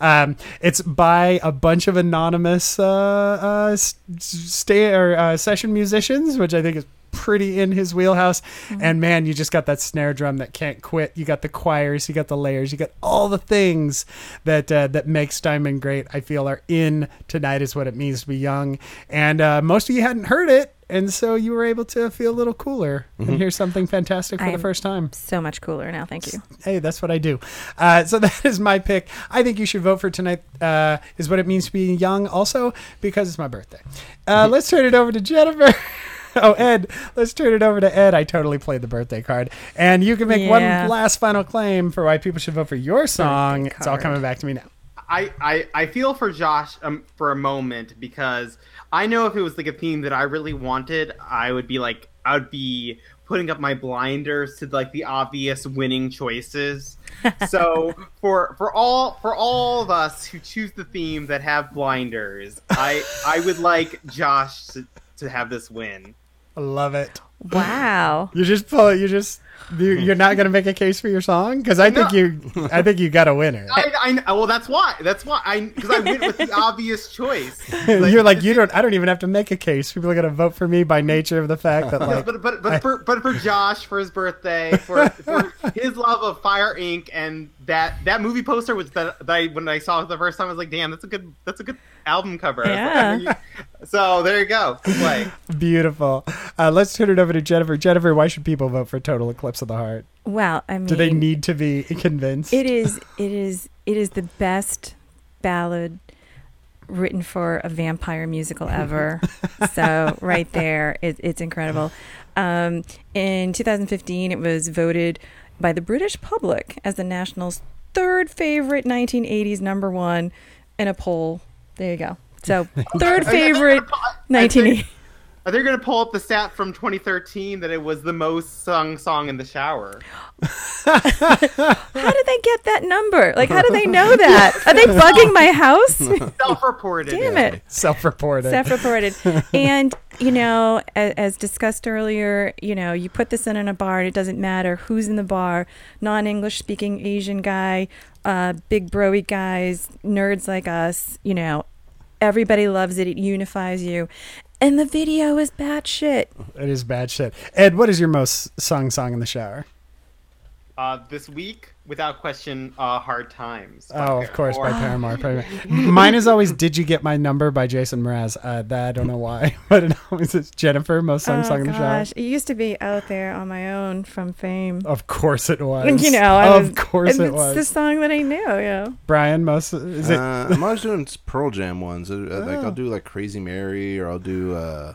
Um, it's by a bunch of anonymous uh, uh, stay or uh, session musicians, which I think is pretty in his wheelhouse. And man, you just got that snare drum that can't quit. You got the choirs, you got the layers, you got all the things that uh, that make Diamond great. I feel are in tonight is what it means to be young. And uh, most of you hadn't heard it. And so you were able to feel a little cooler and hear something fantastic for the I'm- first time. So much cooler now. Thank you. Hey, that's what I do. Uh, so that is my pick. I think you should vote for tonight. Uh, is what it means to be young. Also because it's my birthday. Uh, let's turn it over to Jennifer. oh, Ed, let's turn it over to Ed. I totally played the birthday card. And you can make Yeah. one last final claim for why people should vote for your song. It's all coming back to me now. I, I, I feel for Josh um, for a moment because I know if it was like a theme that I really wanted, I would be like I would be putting up my blinders to like the obvious winning choices. so for for all for all of us who choose the theme that have blinders, I I would like Josh to, to have this win. I love it. Wow. You just pull it. You just you, you're not going to make a case for your song because I think No. you I think you got a winner. I, I well that's why that's why I because I went with the obvious choice. you're like you don't. I don't even have to make a case. People are going to vote for me by nature of the fact that like but but but for but for Josh for his birthday for, for his love of Fire Inc. and that that movie poster was that, that I when I saw it the first time I was like damn that's a good that's a good album cover Yeah. so there you go play beautiful. Uh, let's turn it over to Jennifer. Jennifer, why should people vote for Total Eclipse of the Heart? Well, I mean, Do they need to be convinced? It is. It is. It is the best ballad written for a vampire musical ever. so right there, it, it's incredible. Um, in 2015, it was voted by the British public as the National's third favorite 1980s number one in a poll. There you go. So third favorite 1980. Are they going to pull up the stat from 2013 that it was the most sung song in the shower How did they get that number? Like, how do they know that? Are they bugging my house? self-reported Damn it. Self-reported. self-reported and you know as, as discussed earlier you know you put this in in a bar and it doesn't matter who's in the bar non-english speaking asian guy uh, big broy guys nerds like us you know everybody loves it it unifies you and the video is bad shit. It is bad shit. Ed, what is your most sung song in the shower? uh, this week without question uh, hard times by Oh, of course, by Paramore. Paramore. Paramore. Mine is always "Did You Get My Number" by Jason Mraz. Uh, that I don't know why, but it always is Jennifer most sung Oh song in the shower. gosh, it used to be out there on my own from fame. Of course it was. You know, I of was- course and it it's the song that I knew. You know. Brian, most is it? Uh, I'm always doing Pearl Jam ones. Uh, uh, Like Oh. I'll do like Crazy Mary, or I'll do uh,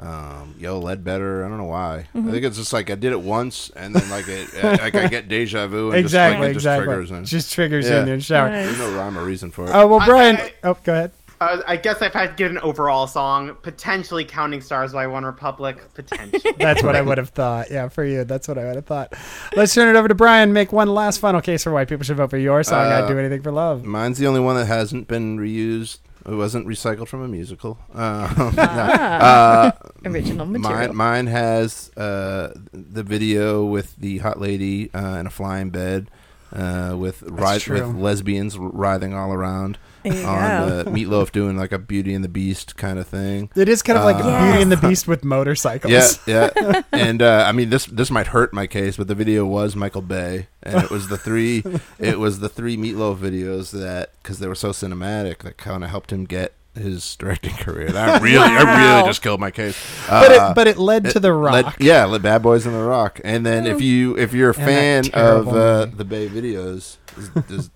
um, Yellow Ledbetter. I don't know why. Mm-hmm. I think it's just like I did it once, and then like it, uh, like I get deja vu, and exactly, just, like, exactly. just triggers. And Just triggers Yeah. in your shower. Nice. there's no rhyme or reason for it. Oh well, Brian. I- oh, go ahead. Uh, I guess if I had to get an overall song, potentially Counting Stars by One Republic, potentially. That's what I would have thought. Yeah, for you, that's what I would have thought. Let's turn it over to Brian. Make one last final case for why people should vote for your song. I'd Uh, do anything for love. Mine's the only one that hasn't been reused. It wasn't recycled from a musical. Uh, Ah, uh, original Mine, material. mine has uh, the video with the hot lady uh, in a flying bed uh, with ri- true. with lesbians writhing all around There you on go. the Meatloaf doing like a Beauty and the Beast kind of thing. It is kind of like Uh, Beauty and the Beast with motorcycles. Yeah, yeah, and uh, I mean this this might hurt my case, but the video was Michael Bay, and it was the three it was the three Meatloaf videos that because they were so cinematic that kind of helped him get his directing career. That really, I really just killed my case. But Uh, it but it led to the led- rock. yeah, led Bad Boys in the Rock. And then if you if you're a And fan of uh, the Bay videos, is, is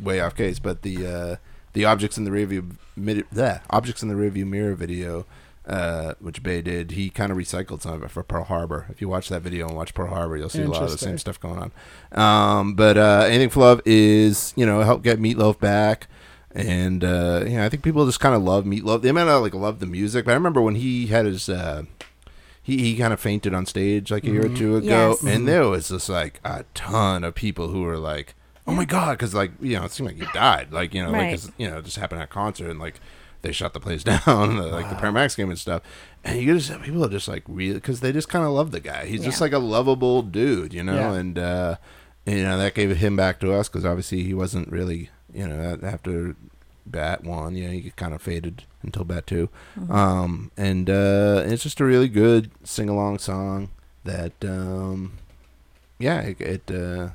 way off case, but the uh, the objects in the rearview mid- the objects in the rearview mirror video. Uh, which Bay did, he kind of recycled some of it for Pearl Harbor. If you watch that video and watch Pearl Harbor, you'll see a lot of the same stuff going on. Um, but uh, anything for love is you know help get Meatloaf back, and uh, you know I think people just kind of love Meatloaf. They might not like love the music, but I remember when he had his uh, he, he kind of fainted on stage like a year or two ago, Yes. and there was just like a ton of people who were like, "Oh my god!" Because like you know, it seemed like he died, like you know, like Right. 'cause, you know, it just happened at a concert, and like they shut the place down, like the Paramax game and stuff. And you just people are just like really because they just kind of love the guy. He's just Yeah. like a lovable dude, you know, Yeah. and uh, you know that gave him back to us because obviously he wasn't really, you know, after bat one, you know, he kind of faded until bat 2 Um, and uh, it's just a really good sing along song that, um, yeah, it, it, uh,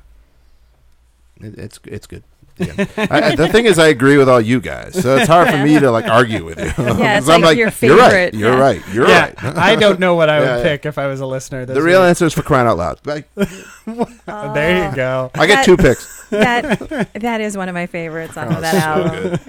it it's it's good. Yeah. I, I- the thing is, I agree with all you guys, so it's hard for me to like argue with you. Yeah, it's 'Cause I'm like your You're right. You're yeah." right. You're yeah, right. I don't know what I would Yeah, yeah. pick if I was a listener. The real week. answer is for crying out loud. Like, There you go. I get That- two picks. that that is one of my favorites on Oh, that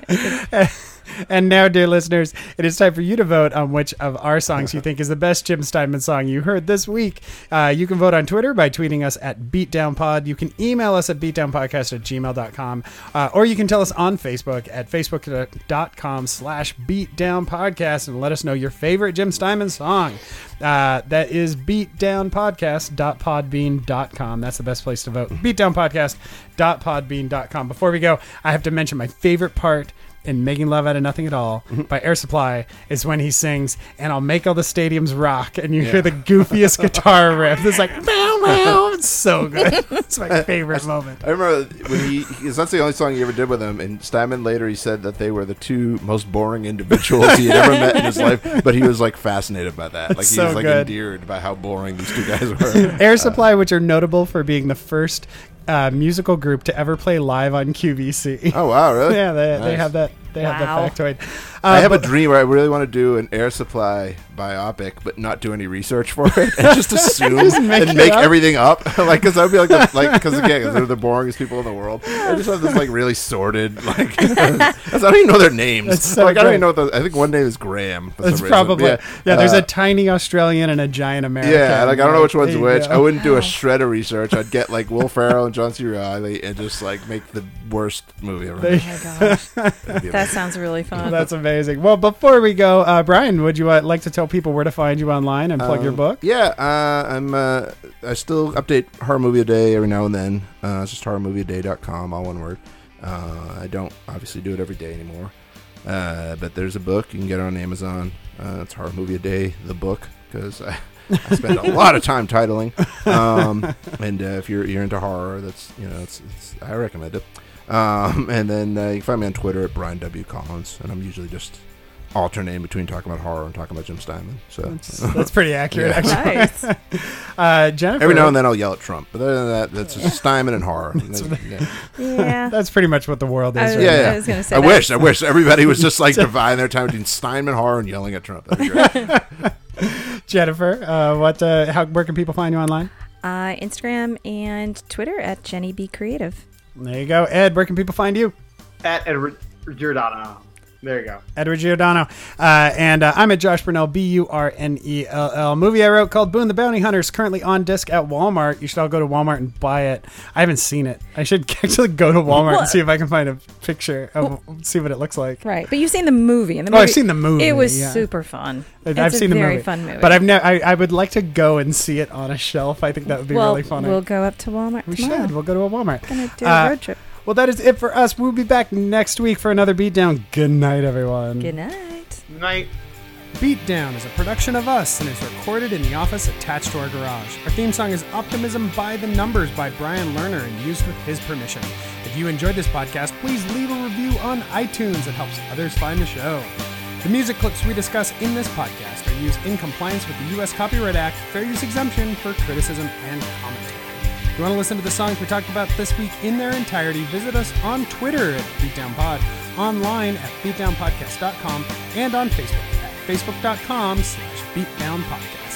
so album. And now, dear listeners, it is time for you to vote on which of our songs you think is the best Jim Steinman song you heard this week. Uh, you can vote on Twitter by tweeting us at BeatdownPod. You can email us at beatdownpodcast at gmail.com. Uh, or you can tell us on Facebook at facebook.com slash beatdownpodcast and let us know your favorite Jim Steinman song. Uh, that is beatdownpodcast.podbean.com. That's the best place to vote. Beatdownpodcast.podbean.com. Before we go, I have to mention my favorite part in Making Love Out of Nothing at All mm-hmm. by Air Supply is when he sings, and I'll make all the stadiums rock, and you hear the goofiest guitar riff. It's like, meow, meow. It's so good. It's my favorite moment. I remember when he, because that's the only song he ever did with them. And Steinman later he said that they were the two most boring individuals he had ever met in his life. But he was like fascinated by that. Like he so was like good. endeared by how boring these two guys were. Air Supply, which are notable for being the first uh, musical group to ever play live on QVC. oh wow, really? yeah, they, they have that. They have Wow. that factoid. Uh, I have a dream where I really want to do an Air Supply biopic, but not do any research for it, and just assume make and make up? everything up. like, because that would be like, the, like, because again, 'cause they're the boringest people in the world. I just have this like really sordid, like, I don't even know their names. So like, I don't even know. What the, I think one name is Graham. for It's some probably yeah. there's uh, a tiny Australian and a giant American. Yeah, like I don't know which one's which. go. I wouldn't do a shred of research. I'd get like Will Ferrell and John C. Reilly and just like make the worst movie ever. Oh my gosh, That'd be that amazing. sounds really fun. That's amazing. Well, before we go, uh, Brian, would you uh, like to tell people where to find you online and plug your Um, book? Yeah, uh, I'm. Uh, I still update horror movie a day every now and then. Uh, it's just horrormovieaday.com, all one word. Uh, I don't obviously do it every day anymore. Uh, but there's a book you can get it on Amazon. Uh, it's horror movie a day, the book, because I, I spend a lot of time titling. Um, and uh, if you're you're into horror, that's you know, it's, it's I recommend it. Um, and then uh, you can find me on Twitter at Brian W Collins, and I'm usually just alternating between talking about horror and talking about Jim Steinman. So That's, that's pretty accurate, Yeah. actually. nice. Uh, Jennifer, Every now and then I'll yell at Trump, but other than that, that's just Steinman and horror. yeah, Yeah. That's pretty much what the world is. was, right Yeah, now. I was gonna say. I that. wish, I wish everybody was just like dividing their time between Steinman horror and yelling at Trump. That'd be great. Jennifer, uh, what? Uh, how? Where can people find you online? Uh, Instagram and Twitter at Jenny B Creative. There you go, Ed. Where can people find you? At Edward Giordano. There you go. Edward Giordano. Uh, and uh, I'm at Josh Burnell, B U R N E L L. Movie I wrote called Boone the Bounty Hunter is currently on disc at Walmart. You should all go to Walmart and buy it. I haven't seen it. I should actually go to Walmart and see if I can find a picture of see what it looks like. Right, but you've seen the movie, and the Oh. I've seen the movie. It was yeah. super fun. I've It's seen a the very movie, fun movie. but I've never. I, I would like to go and see it on a shelf. I think that would be well, really funny. we'll go up to Walmart we tomorrow. should. We'll go to a Walmart. We're Gonna do Uh, a road trip. Well, that is it for us. We'll be back next week for another beatdown. Good night, everyone. Good night. Night. Beatdown is a production of us and is recorded in the office attached to our garage. Our theme song is Optimism by the Numbers by Brian Lerner and used with his permission. If you enjoyed this podcast, please leave a review on iTunes. It helps others find the show. The music clips we discuss in this podcast are used in compliance with the U.S. Copyright Act fair use exemption for criticism and commentary. If you want to listen to the songs we talked about this week in their entirety, visit us on Twitter at BeatdownPod, online at BeatdownPodcast.com, and on Facebook at Facebook.com slash BeatdownPodcast.